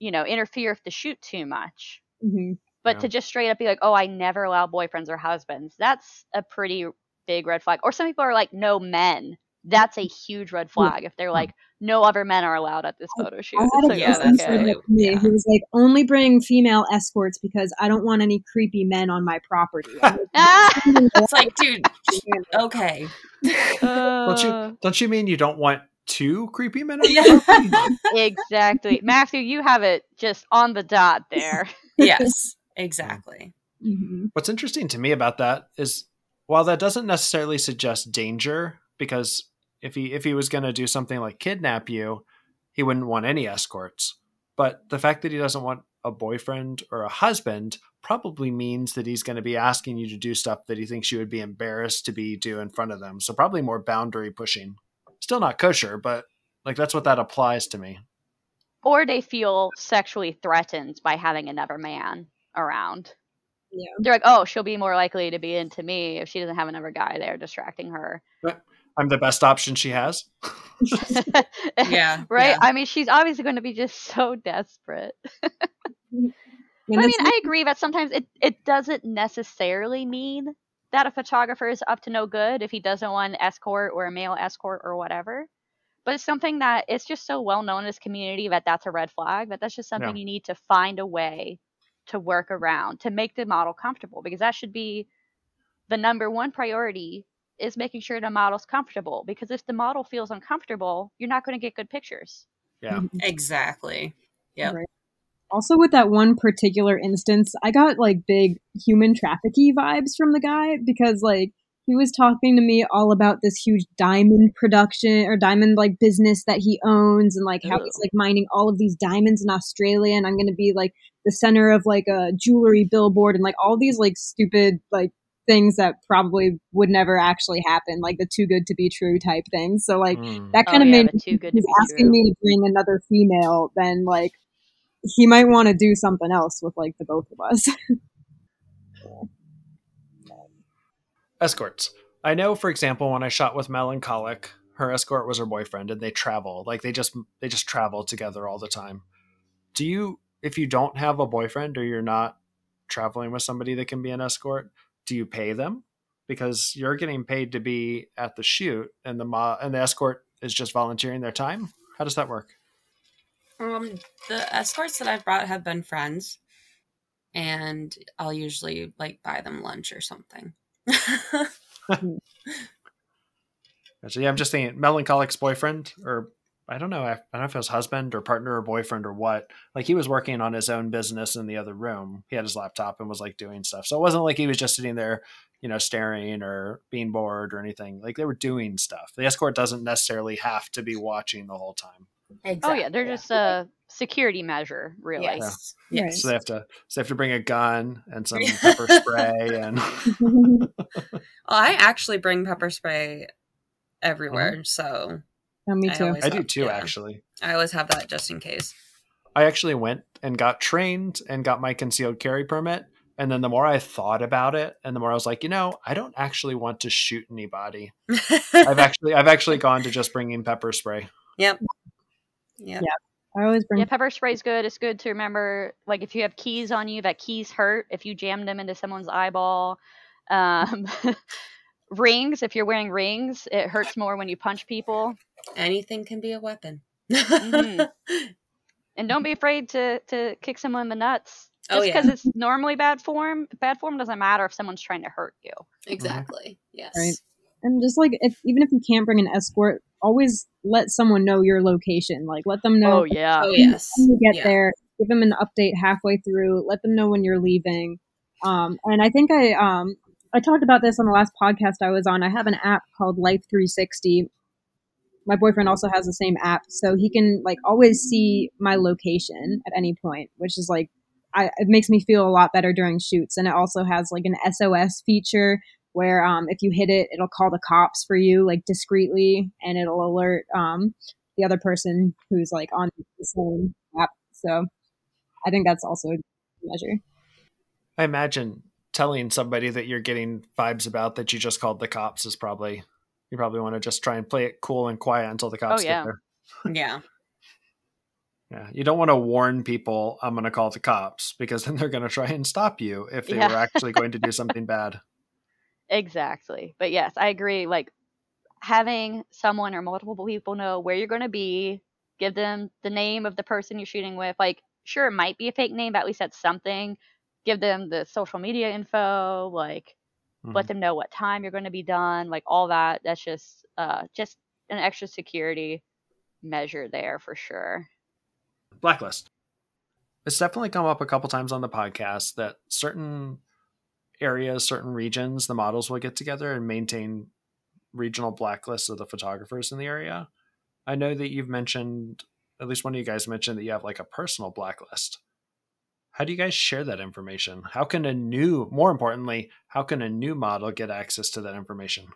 you know, interfere with the shoot too much. hmm But Yeah. to just straight up be like, "Oh, I never allow boyfriends or husbands," that's a pretty big red flag. Or some people are like, "No men." That's a huge red flag if they're like, "No other men are allowed at this photo shoot." I had a like, yeah, that's okay. that to me. yeah. He was like, "Only bring female escorts because I don't want any creepy men on my property." I'm like! It's like, dude, okay. Don't you Uh, don't you mean you don't want two creepy men? on Yeah. exactly. Matthew, you have it just on the dot there. yes. Exactly. Mhm. What's interesting to me about that is while that doesn't necessarily suggest danger, because if he if he was going to do something like kidnap you, he wouldn't want any escorts. But the fact that he doesn't want a boyfriend or a husband probably means that he's going to be asking you to do stuff that he thinks you would be embarrassed to be do in front of them. So probably more boundary pushing. Still not kosher, but like that's what that applies to me. Or they feel sexually threatened by having another man around. Yeah. They're like, oh, she'll be more likely to be into me if she doesn't have another guy there distracting her. I'm the best option she has. Yeah. right? yeah. I mean, she's obviously going to be just so desperate. And I mean, I agree that sometimes it, it doesn't necessarily mean that a photographer is up to no good if he doesn't want an escort or a male escort or whatever. But it's something that it's just so well known in this community that that's a red flag, that that's just something Yeah. you need to find a way to work around to make the model comfortable because that should be the number one priority is making sure the model's comfortable because if the model feels uncomfortable, you're not going to get good pictures. Yeah. Mm-hmm. exactly. Yeah. Right. Also, with that one particular instance, I got like big human trafficking vibes from the guy because like he was talking to me all about this huge diamond production or diamond like business that he owns and like how he's like mining all of these diamonds in Australia and I'm going to be like the center of like a jewelry billboard and like all these like stupid like things that probably would never actually happen like the too good to be true type things. So like Mm. that Oh, kind of yeah, made me too good if to be asking true. me to bring another female then like he might want to do something else with like the both of us escorts. I know, for example, when I shot with Melancholic, her escort was her boyfriend, and they travel like they just they just travel together all the time. Do you, if you don't have a boyfriend or you're not traveling with somebody that can be an escort, do you pay them because you're getting paid to be at the shoot, and the mo- and the escort is just volunteering their time? How does that work? Um, the escorts that I've brought have been friends, and I'll usually like buy them lunch or something. So yeah, I'm just thinking Melancholic's boyfriend, or I don't know, I don't know if it was husband or partner or boyfriend or what. Like he was working on his own business in the other room. He had his laptop and was like doing stuff. So it wasn't like he was just sitting there, you know, staring or being bored or anything. Like they were doing stuff. The escort doesn't necessarily have to be watching the whole time. Oh yeah, they're just a security measure, really. yes, Yeah. yes. So they have to so they have to bring a gun and some pepper spray and Well, I actually bring pepper spray everywhere, uh-huh. so Oh, me too always- I do have- too yeah. actually. I always have that just in case. I actually went and got trained and got my concealed carry permit. And then the more I thought about it, and the more I was like, you know, I don't actually want to shoot anybody. I've actually, I've actually gone to just bringing pepper spray. yep. Yep. i always bring Yeah, pepper spray is good. It's good to remember, like if you have keys on you, that keys hurt if you jam them into someone's eyeball. Um, rings, if you're wearing rings, it hurts more when you punch people. Anything can be a weapon. Mhm. And don't be afraid to to kick someone in the nuts. Oh, Just yeah. because it's normally bad form, bad form doesn't matter if someone's trying to hurt you. exactly. Yes. Right. and just like if even if you can't bring an escort always let someone know your location like let them know Oh yeah. Oh yes. when you get Yeah. there give them an update halfway through let them know when you're leaving um, and i think i um, i talked about this on the last podcast i was on i have an app called Life360 my boyfriend also has the same app so he can like always see my location at any point which is like I, it makes me feel a lot better during shoots. And it also has like an sos feature where um, if you hit it it'll call the cops for you like discreetly and it'll alert um, the other person who's like on the same app. So i think that's also a measure. I imagine telling somebody that you're getting vibes about that you just called the cops is probably, you probably want to just try and play it cool and quiet until the oh, cops yeah. get there. Yeah. Yeah. You don't want to warn people, I'm going to call the cops because then they're going to try and stop you if they Yeah. were actually going to do something bad. Exactly. But yes, I agree. Like having someone or multiple people know where you're going to be, give them the name of the person you're shooting with. Like, sure, it might be a fake name, but at least that's something. Give them the social media info, like Mhm. let them know what time you're going to be done, like all that. That's just uh just an extra security measure there for sure. Blacklist. It's definitely come up a couple times on the podcast that certain areas, certain regions, the models will get together and maintain regional blacklists of the photographers in the area. I know that you've mentioned, at least one of you guys mentioned that you have like a personal blacklist. How do you guys share that information? How can a new, more importantly, how can a new model get access to that information?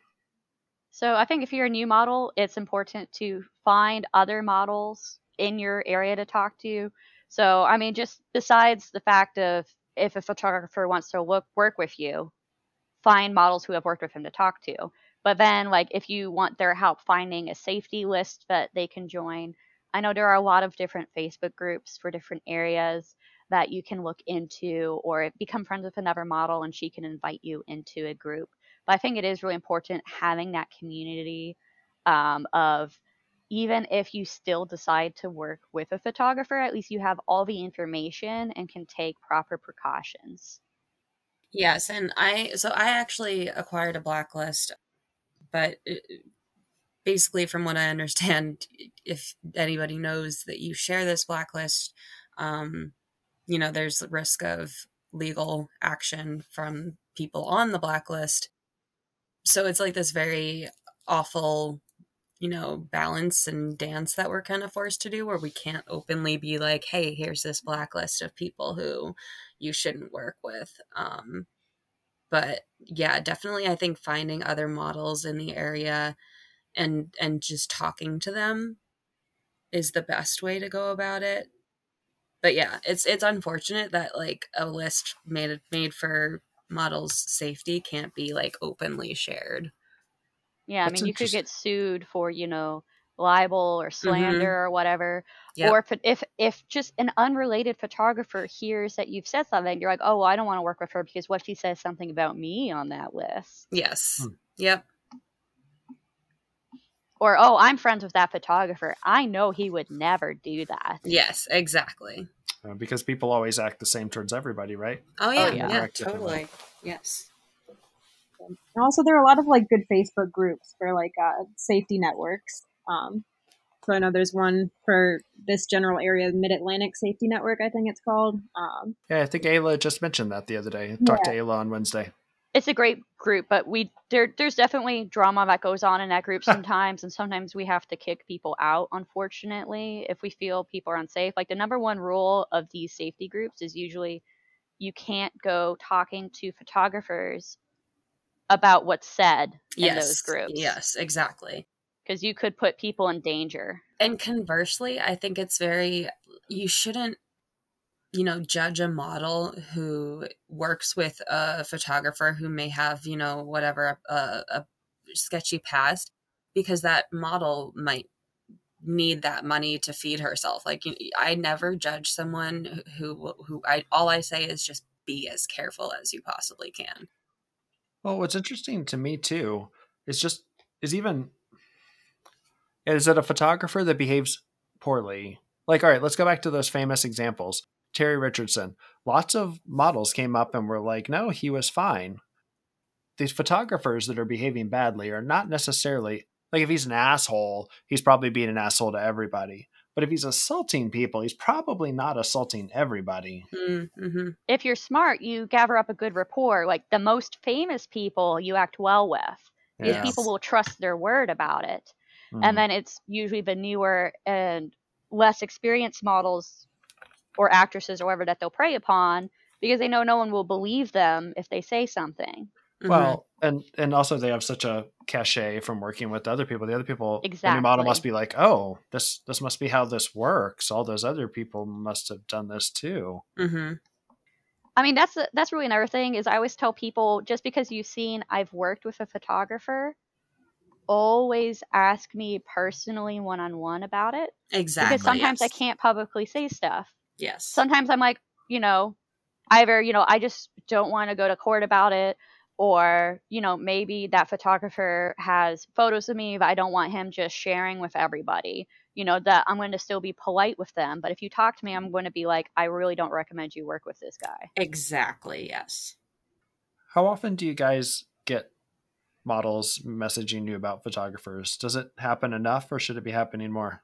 So I think if you're a new model, it's important to find other models in your area to talk to. So I mean, just besides the fact of if a photographer wants to look work with you, find models who have worked with him to talk to. But then, like, if you want their help finding a safety list that they can join, I know there are a lot of different Facebook groups for different areas that you can look into or become friends with another model and she can invite you into a group. But I think it is really important having that community um, of even if you still decide to work with a photographer, at least you have all the information and can take proper precautions. Yes, and I so I actually acquired a blacklist, but it, basically, from what I understand, if anybody knows that you share this blacklist, um, you know, there's the risk of legal action from people on the blacklist. So it's like this very awful you know, balance and dance that we're kind of forced to do where we can't openly be like, hey, here's this blacklist of people who you shouldn't work with. Um, but yeah, definitely I think finding other models in the area and and just talking to them is the best way to go about it. But yeah, it's it's unfortunate that like a list made made for models safety can't be like openly shared. Yeah, I mean, you could get sued for, you know, libel or Mm-hmm. slander or whatever. Yep. Or if, if if just an unrelated photographer hears that you've said something, you're like, oh, well, I don't want to work with her because what if she says something about me on that list? Yes. Hmm. Yep. Or oh, I'm friends with that photographer. I know he would never do that. Yes, exactly. Uh, because people always act the same towards everybody, right? Oh yeah, yeah. yeah, totally. Yes. And also, there are a lot of like good Facebook groups for like uh, safety networks. Um, so I know there's one for this general area, Mid Atlantic Safety Network, I think it's called. Um, Yeah, I think Ayla just mentioned that the other day. Talked to Ayla on Wednesday. It's a great group, but we there there's definitely drama that goes on in that group sometimes, and sometimes we have to kick people out. Unfortunately, if we feel people are unsafe, like the number one rule of these safety groups is usually you can't go talking to photographers about what's said in those groups. Yes, exactly. because you could put people in danger. And conversely, I think it's very you shouldn't you know judge a model who works with a photographer who may have you know whatever a, a sketchy past because that model might need that money to feed herself like i never judge someone who who i all i say is just be as careful as you possibly can Well, what's interesting to me too is just is even is it a photographer that behaves poorly? Like, all right, let's go back to those famous examples. Terry Richardson. Lots of models came up and were like, no, he was fine. These photographers that are behaving badly are not necessarily like if he's an asshole, he's probably being an asshole to everybody. But if he's assaulting people, he's probably not assaulting everybody. mm-hmm. If you're smart, you gather up a good rapport. Like the most famous people, you act well with. Because Yeah. people will trust their word about it. Mhm. and then it's usually the newer and less experienced models or actresses or whatever that they'll prey upon because they know no one will believe them if they say something. Mm-hmm. Well, and and also they have such a cachet from working with other people. The other people, the new model must be like, oh, this this must be how this works. All those other people must have done this too. mm-hmm. I mean, that's that's really another thing is I always tell people just because you've seen I've worked with a photographer, always ask me personally one on one about it exactly because sometimes I can't publicly say stuff. Yes sometimes I'm like, you know, either, you know, I just don't want to go to court about it, or, you know, maybe that photographer has photos of me that I don't want him just sharing with everybody. You know, that I'm going to still be polite with them. But if you talk to me, I'm going to be like, I really don't recommend you work with this guy. exactly yes How often do you guys get models messaging you about photographers? Does it happen enough, or should it be happening more?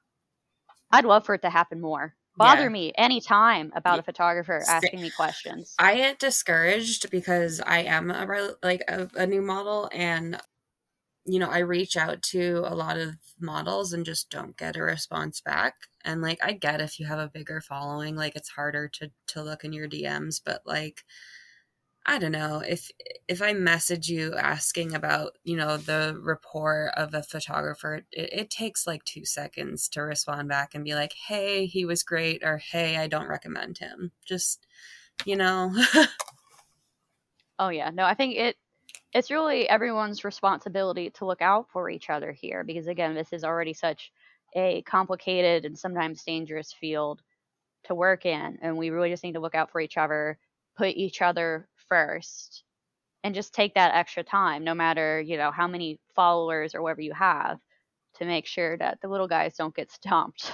I'd love for it to happen more. Bother Yeah. me anytime about a photographer asking me questions. I get discouraged because I am a like a, a new model, and you know I reach out to a lot of models and just don't get a response back. And like I get if you have a bigger following, like it's harder to to look in your DMs, but like I don't know if if I message you asking about you know the report of a photographer, it, it takes like two seconds to respond back and be like, "Hey, he was great," or "Hey, I don't recommend him." Just you know. Oh yeah, no, I think it it's really everyone's responsibility to look out for each other here because again, this is already such a complicated and sometimes dangerous field. to work in and we really just need to look out for each other put each other first and just take that extra time no matter you know how many followers or whatever you have to make sure that the little guys don't get stomped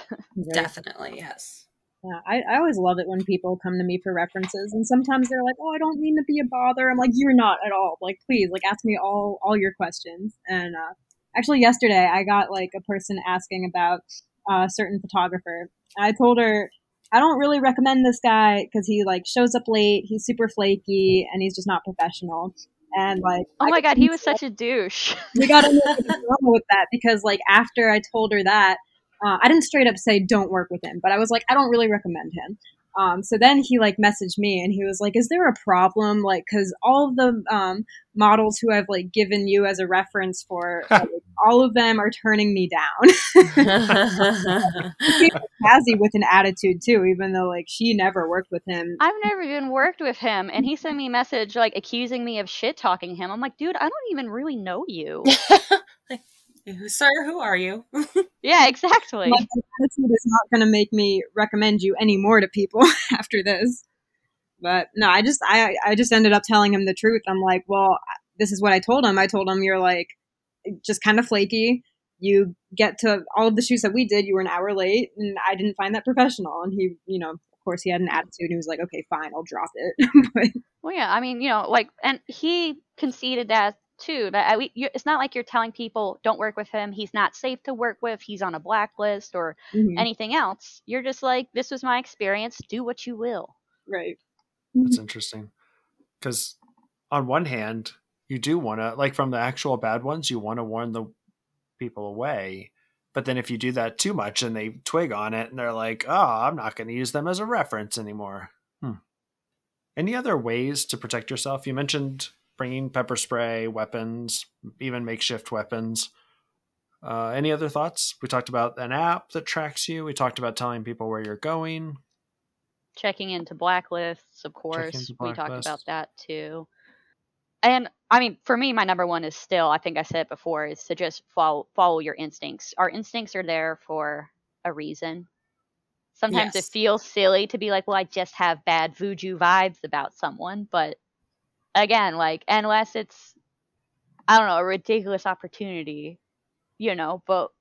Definitely, yes. Yeah, I, I always love it when people come to me for references, and sometimes they're like, "Oh, I don't mean to be a bother." I'm like, "You're not at all. Like, please, like, ask me all all your questions." And uh, actually, yesterday I got like a person asking about uh, a certain photographer. I told her I don't really recommend this guy because he like shows up late, he's super flaky, and he's just not professional. And like, oh I my god he was such a douche we got into a with that because like after I told her that, uh, I didn't straight up say don't work with him, but I was like I don't really recommend him. Um, so then he like messaged me and he was like, "Is there a problem? Like, because all of the um, models who I've like given you as a reference for, like, all of them are turning me down." Cassie with an attitude too, even though like she never worked with him. I've never even worked with him, and he sent me a message like accusing me of shit talking him. I'm like, dude, I don't even really know you. Sir, who are you? yeah, exactly. Like, that attitude is not going to make me recommend you anymore to people after this. But no, I just I I just ended up telling him the truth. I'm like, well, this is what I told him. I told him you're like just kind of flaky. You get to all of the shoots that we did. You were an hour late, and I didn't find that professional. And he, you know, of course, he had an attitude. He was like, okay, fine, I'll drop it. but Well, yeah, I mean, you know, like, and he conceded that too. That I, we- you, it's not like you're telling people don't work with him. He's not safe to work with. He's on a blacklist or mhm, anything else. You're just like, this was my experience. Do what you will. right. That's interesting. Because on one hand, you do want to, like from the actual bad ones, you want to warn the people away. But then if you do that too much and they twig on it and they're like, oh, I'm not going to use them as a reference anymore. Hmm. Any other ways to protect yourself? You mentioned bringing pepper spray, weapons, even makeshift weapons. Uh, any other thoughts? We talked about an app that tracks you. We talked about telling people where you're going. Checking into blacklists, of course. We talked about that too. And I mean, for me, my number one is still, I think I said it before, is to just follow follow your instincts. Our instincts are there for a reason. Sometimes Yes. it feels silly to be like, well, I just have bad voodoo vibes about someone, but again, like unless it's I don't know, a ridiculous opportunity, you know, but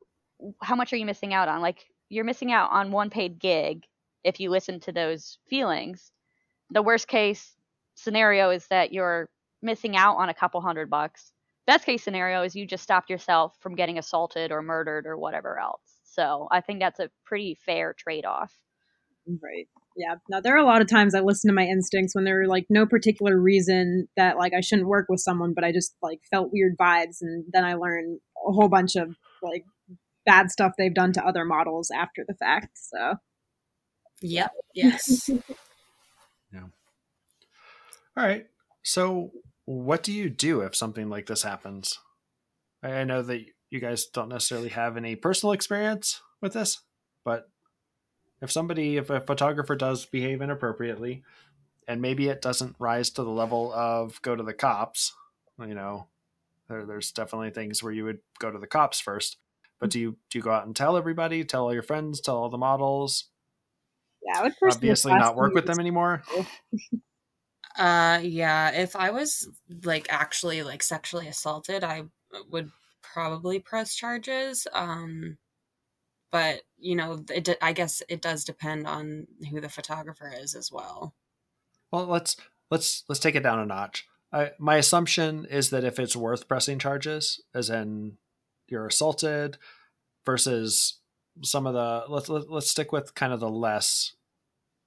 how much are you missing out on? Like you're missing out on one paid gig if you listen to those feelings. The worst case scenario is that you're missing out on a couple hundred bucks. Best case scenario is you just stopped yourself from getting assaulted or murdered or whatever else. So I think that's a pretty fair trade off. Right. Yeah. Now there are a lot of times I listen to my instincts when there are like no particular reason that like I shouldn't work with someone, but I just like felt weird vibes, and then I learn a whole bunch of like bad stuff they've done to other models after the fact. So Yep. Yes. Yeah. All right. So, what do you do if something like this happens? I I know that you guys don't necessarily have any personal experience with this, but if somebody, if a photographer does behave inappropriately, and maybe it doesn't rise to the level of go to the cops, you know, there, there's definitely things where you would go to the cops first. But do you do you go out and tell everybody, tell all your friends, tell all the models? yeah, I would Obviously, not work with them anymore. Uh, yeah. If I was like actually like sexually assaulted, I would probably press charges. Um, but you know, it, de- I guess it does depend on who the photographer is as well. Well, let's let's let's take it down a notch. I, my assumption is that if it's worth pressing charges, as in you're assaulted, versus some of the let's let, let's stick with kind of the less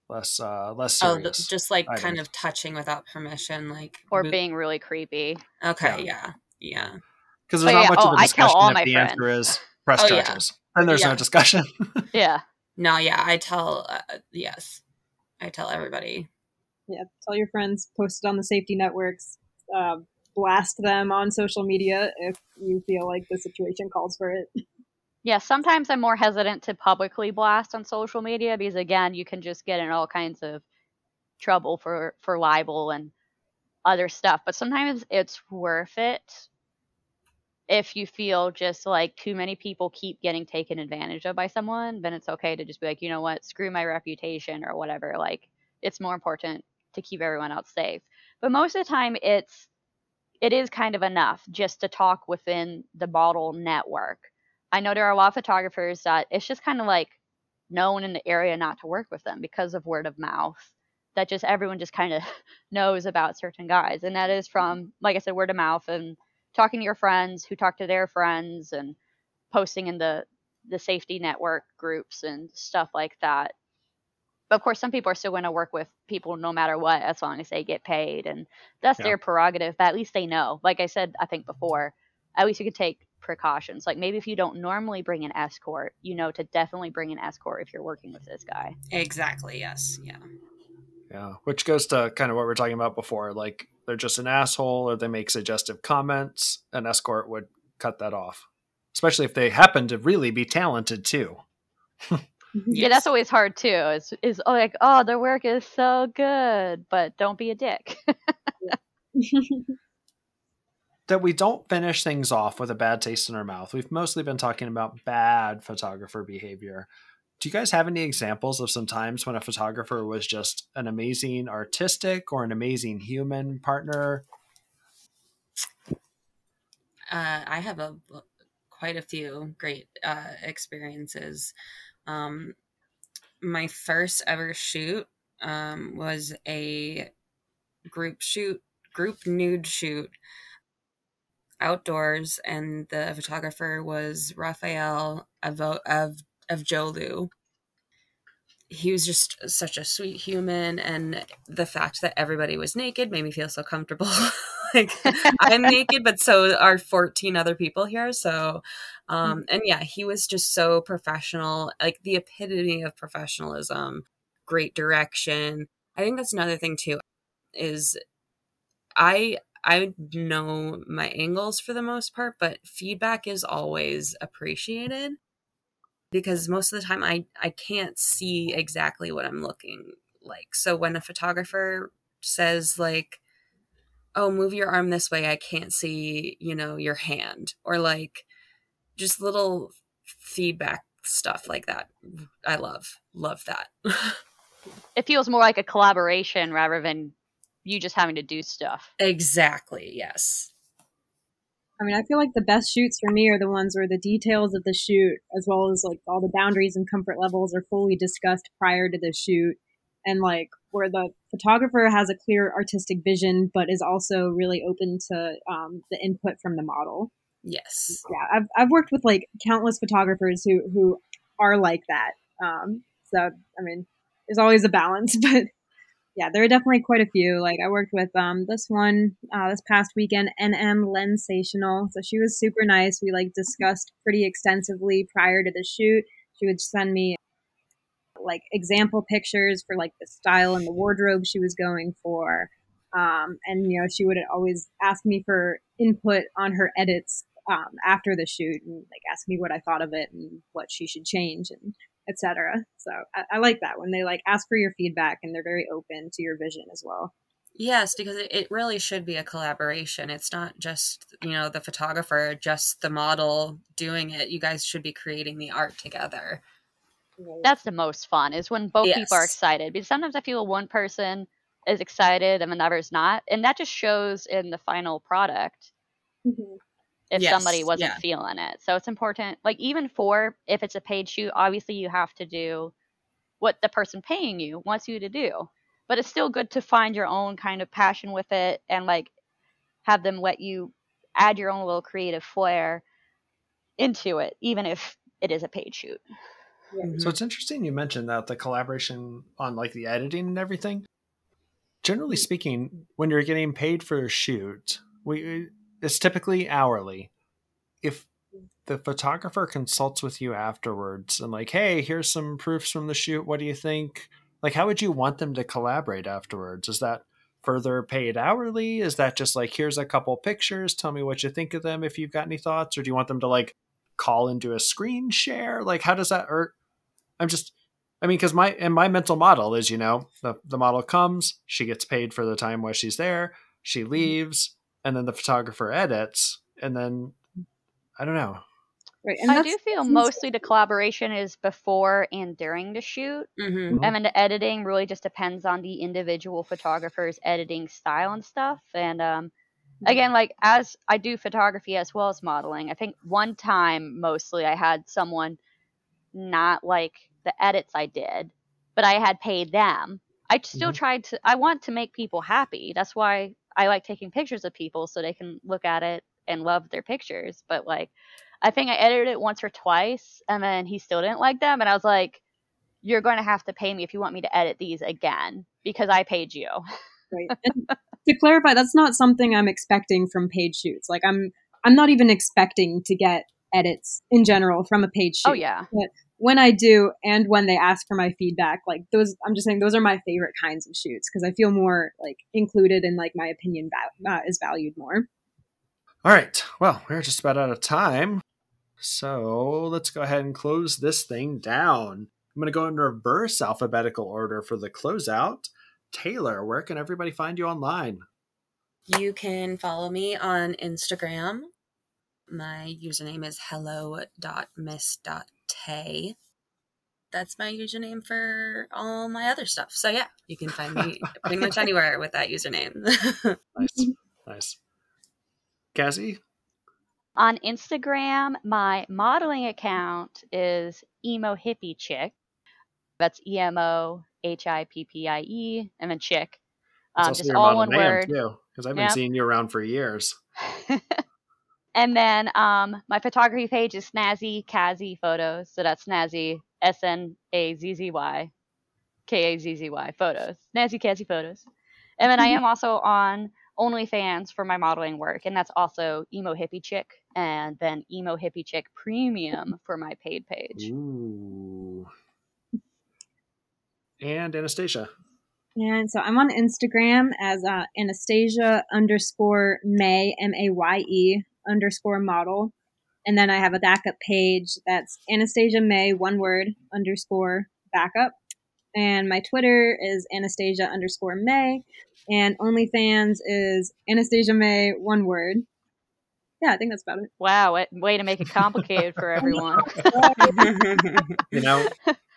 less uh less Oh, serious. th- just like kind of touching without permission, like Or mo- being really creepy. Okay, yeah, yeah. because But there's not yeah, much oh, of a I tell discussion all if my the friends. answer is press Oh, yeah. Charges. Then there's Yeah. no discussion. Yeah. No, yeah. I tell. Uh, yes, I tell everybody. yeah, tell your friends, post it on the safety networks, uh, blast them on social media if you feel like the situation calls for it. Yeah, sometimes I'm more hesitant to publicly blast on social media because again, you can just get in all kinds of trouble for for libel and other stuff. But sometimes it's worth it if you feel just like too many people keep getting taken advantage of by someone, then it's okay to just be like, you know what, screw my reputation or whatever. Like it's more important to keep everyone else safe. But most of the time it's it is kind of enough just to talk within the model network. I know there are a lot of photographers that it's just kind of like known in the area not to work with them because of word of mouth. That just everyone just kind of knows about certain guys. And that is from, like I said, word of mouth and talking to your friends who talk to their friends and posting in the the safety network groups and stuff like that. But of course, some people are still going to work with people no matter what, as long as they get paid, and that's Yeah. their prerogative. But at least they know. Like I said, I think before, at least you could take precautions. Like maybe if you don't normally bring an escort, you know to definitely bring an escort if you're working with this guy. Exactly. Yes. Yeah. Yeah, which goes to kind of what we are talking about before. Like they're just an asshole, or they make suggestive comments. An escort would cut that off, especially if they happen to really be talented too. Yeah, that's always hard too. Is is oh, like oh their work is so good, but don't be a dick. That we don't finish things off with a bad taste in our mouth. We've mostly been talking about bad photographer behavior. Do you guys have any examples of some times when a photographer was just an amazing artistic or an amazing human partner? uh, I have a quite a few great uh, experiences. Um, my first ever shoot um, was a group shoot, group nude shoot outdoors, and the photographer was Raphael of of of Jolu. He was just such a sweet human, and the fact that everybody was naked made me feel so comfortable. like I'm naked, but so are 14 other people here. So, um, and yeah, he was just so professional, like the epitome of professionalism, great direction. I think that's another thing too, is I I know my angles for the most part, but feedback is always appreciated because most of the time I I can't see exactly what I'm looking like. So when a photographer says like oh move your arm this way i can't see you know your hand or like just little feedback stuff like that i love love that it feels more like a collaboration rather than you just having to do stuff. exactly yes I mean, I feel like the best shoots for me are the ones where the details of the shoot, as well as like all the boundaries and comfort levels, are fully discussed prior to the shoot, and like where the photographer has a clear artistic vision, but is also really open to um, the input from the model. yes Yeah, I've I've worked with like countless photographers who who are like that. Um, so I mean, there's always a balance, but yeah, there are definitely quite a few. Like I worked with um this one uh, this past weekend, NM Lensational. So she was super nice. We like discussed pretty extensively prior to the shoot. She would send me like example pictures for like the style and the wardrobe she was going for. Um, and you know, she would always ask me for input on her edits um, after the shoot and like ask me what I thought of it and what she should change and etc. So I, I like that when they like ask for your feedback and they're very open to your vision as well. yes because it, it really should be a collaboration it's not just you know the photographer just the model doing it you guys should be creating the art together That's the most fun is when both people are excited. Because sometimes I feel one person is excited and another is not, and that just shows in the final product Mhm. If Yes, somebody wasn't yeah. feeling it. So it's important, like even for if it's a paid shoot, obviously you have to do what the person paying you wants you to do. But it's still good to find your own kind of passion with it and like have them let you add your own little creative flair into it, even if it is a paid shoot. Mhm. So it's interesting you mentioned that the collaboration on like the editing and everything. Generally speaking, when you're getting paid for a shoot, we it's typically hourly. If the photographer consults with you afterwards and like, hey, here's some proofs from the shoot. What do you think? Like, how would you want them to collaborate afterwards? Is that further paid hourly? Is that just like, here's a couple pictures, tell me what you think of them if you've got any thoughts, or do you want them to like call into a screen share? Like, how does that? Or I'm just, I mean, because my and my mental model is, you know, the the model comes, she gets paid for the time while she's there, she mm-hmm. leaves, and then the photographer edits, and then I don't know. Right. And I do feel mostly the collaboration is before and during the shoot. hmm Mhm. And then the editing really just depends on the individual photographer's editing style and stuff. And um, again, like as I do photography as well as modeling, I think one time mostly I had someone not like the edits I did, but I had paid them. I still Mhm. tried to, I want to make people happy. That's why I like taking pictures of people so they can look at it and love their pictures. But like, I think I edited it once or twice and then he still didn't like them. And I was like, you're going to have to pay me if you want me to edit these again because I paid you. Right. To clarify, that's not something I'm expecting from paid shoots. Like I'm I'm not even expecting to get edits in general from a paid oh, shoot. Oh, yeah. When I do and when they ask for my feedback, like those I'm just saying those are my favorite kinds of shoots because I feel more like included and like my opinion va- uh, is valued more. All right. Well, we're just about out of time. So let's go ahead and close this thing down. I'm going to go in reverse alphabetical order for the closeout. Taylor, where can everybody find you online? You can follow me on Instagram. My username is hello.miss.tay. That's my username for all my other stuff. So yeah, you can find me pretty much anywhere with that username. Nice. nice. Cassie? On Instagram, my modeling account is emo hippie chick. That's E M O H I P P I E, and then chick. It's Um, also just your all one name, word. because I've been Yep. seeing you around for years. and then um, my photography page is Snazzy Kazzy Photos. So that's Snazzy S N A Z Z Y K A Z Z Y Photos. Snazzy Kazzy Photos. And then I am also on OnlyFans for my modeling work, and that's also Emo Hippie Chick, and then Emo Hippie Chick Premium for my paid page. Ooh. And Anastasia. And so I'm on Instagram as uh, Anastasia underscore Maye M A Y E underscore model, and then I have a backup page that's Anastasia Maye one word underscore backup, and my Twitter is Anastasia underscore Maye, and OnlyFans is Anastasia Maye one word. Yeah, I think that's about it. Wow, what, way to make it complicated for everyone. You know,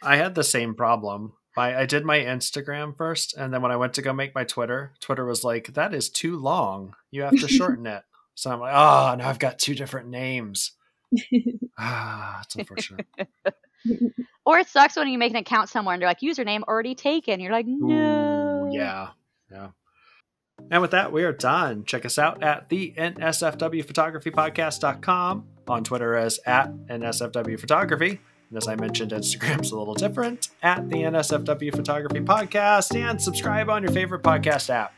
I had the same problem. I, I did my Instagram first, and then when I went to go make my Twitter, Twitter was like, that is too long. You have to shorten it. So I'm like, oh, now I've got two different names. ah, it's unfortunate. or it sucks when you make an account somewhere and they're like, username already taken. You're like, no. Ooh, yeah, yeah. And with that, we are done. Check us out at the NSFWphotographypodcast.com, on Twitter as at NSFW Photography. And as I mentioned, Instagram's a little different at the NSFW Photography Podcast, and subscribe on your favorite podcast app.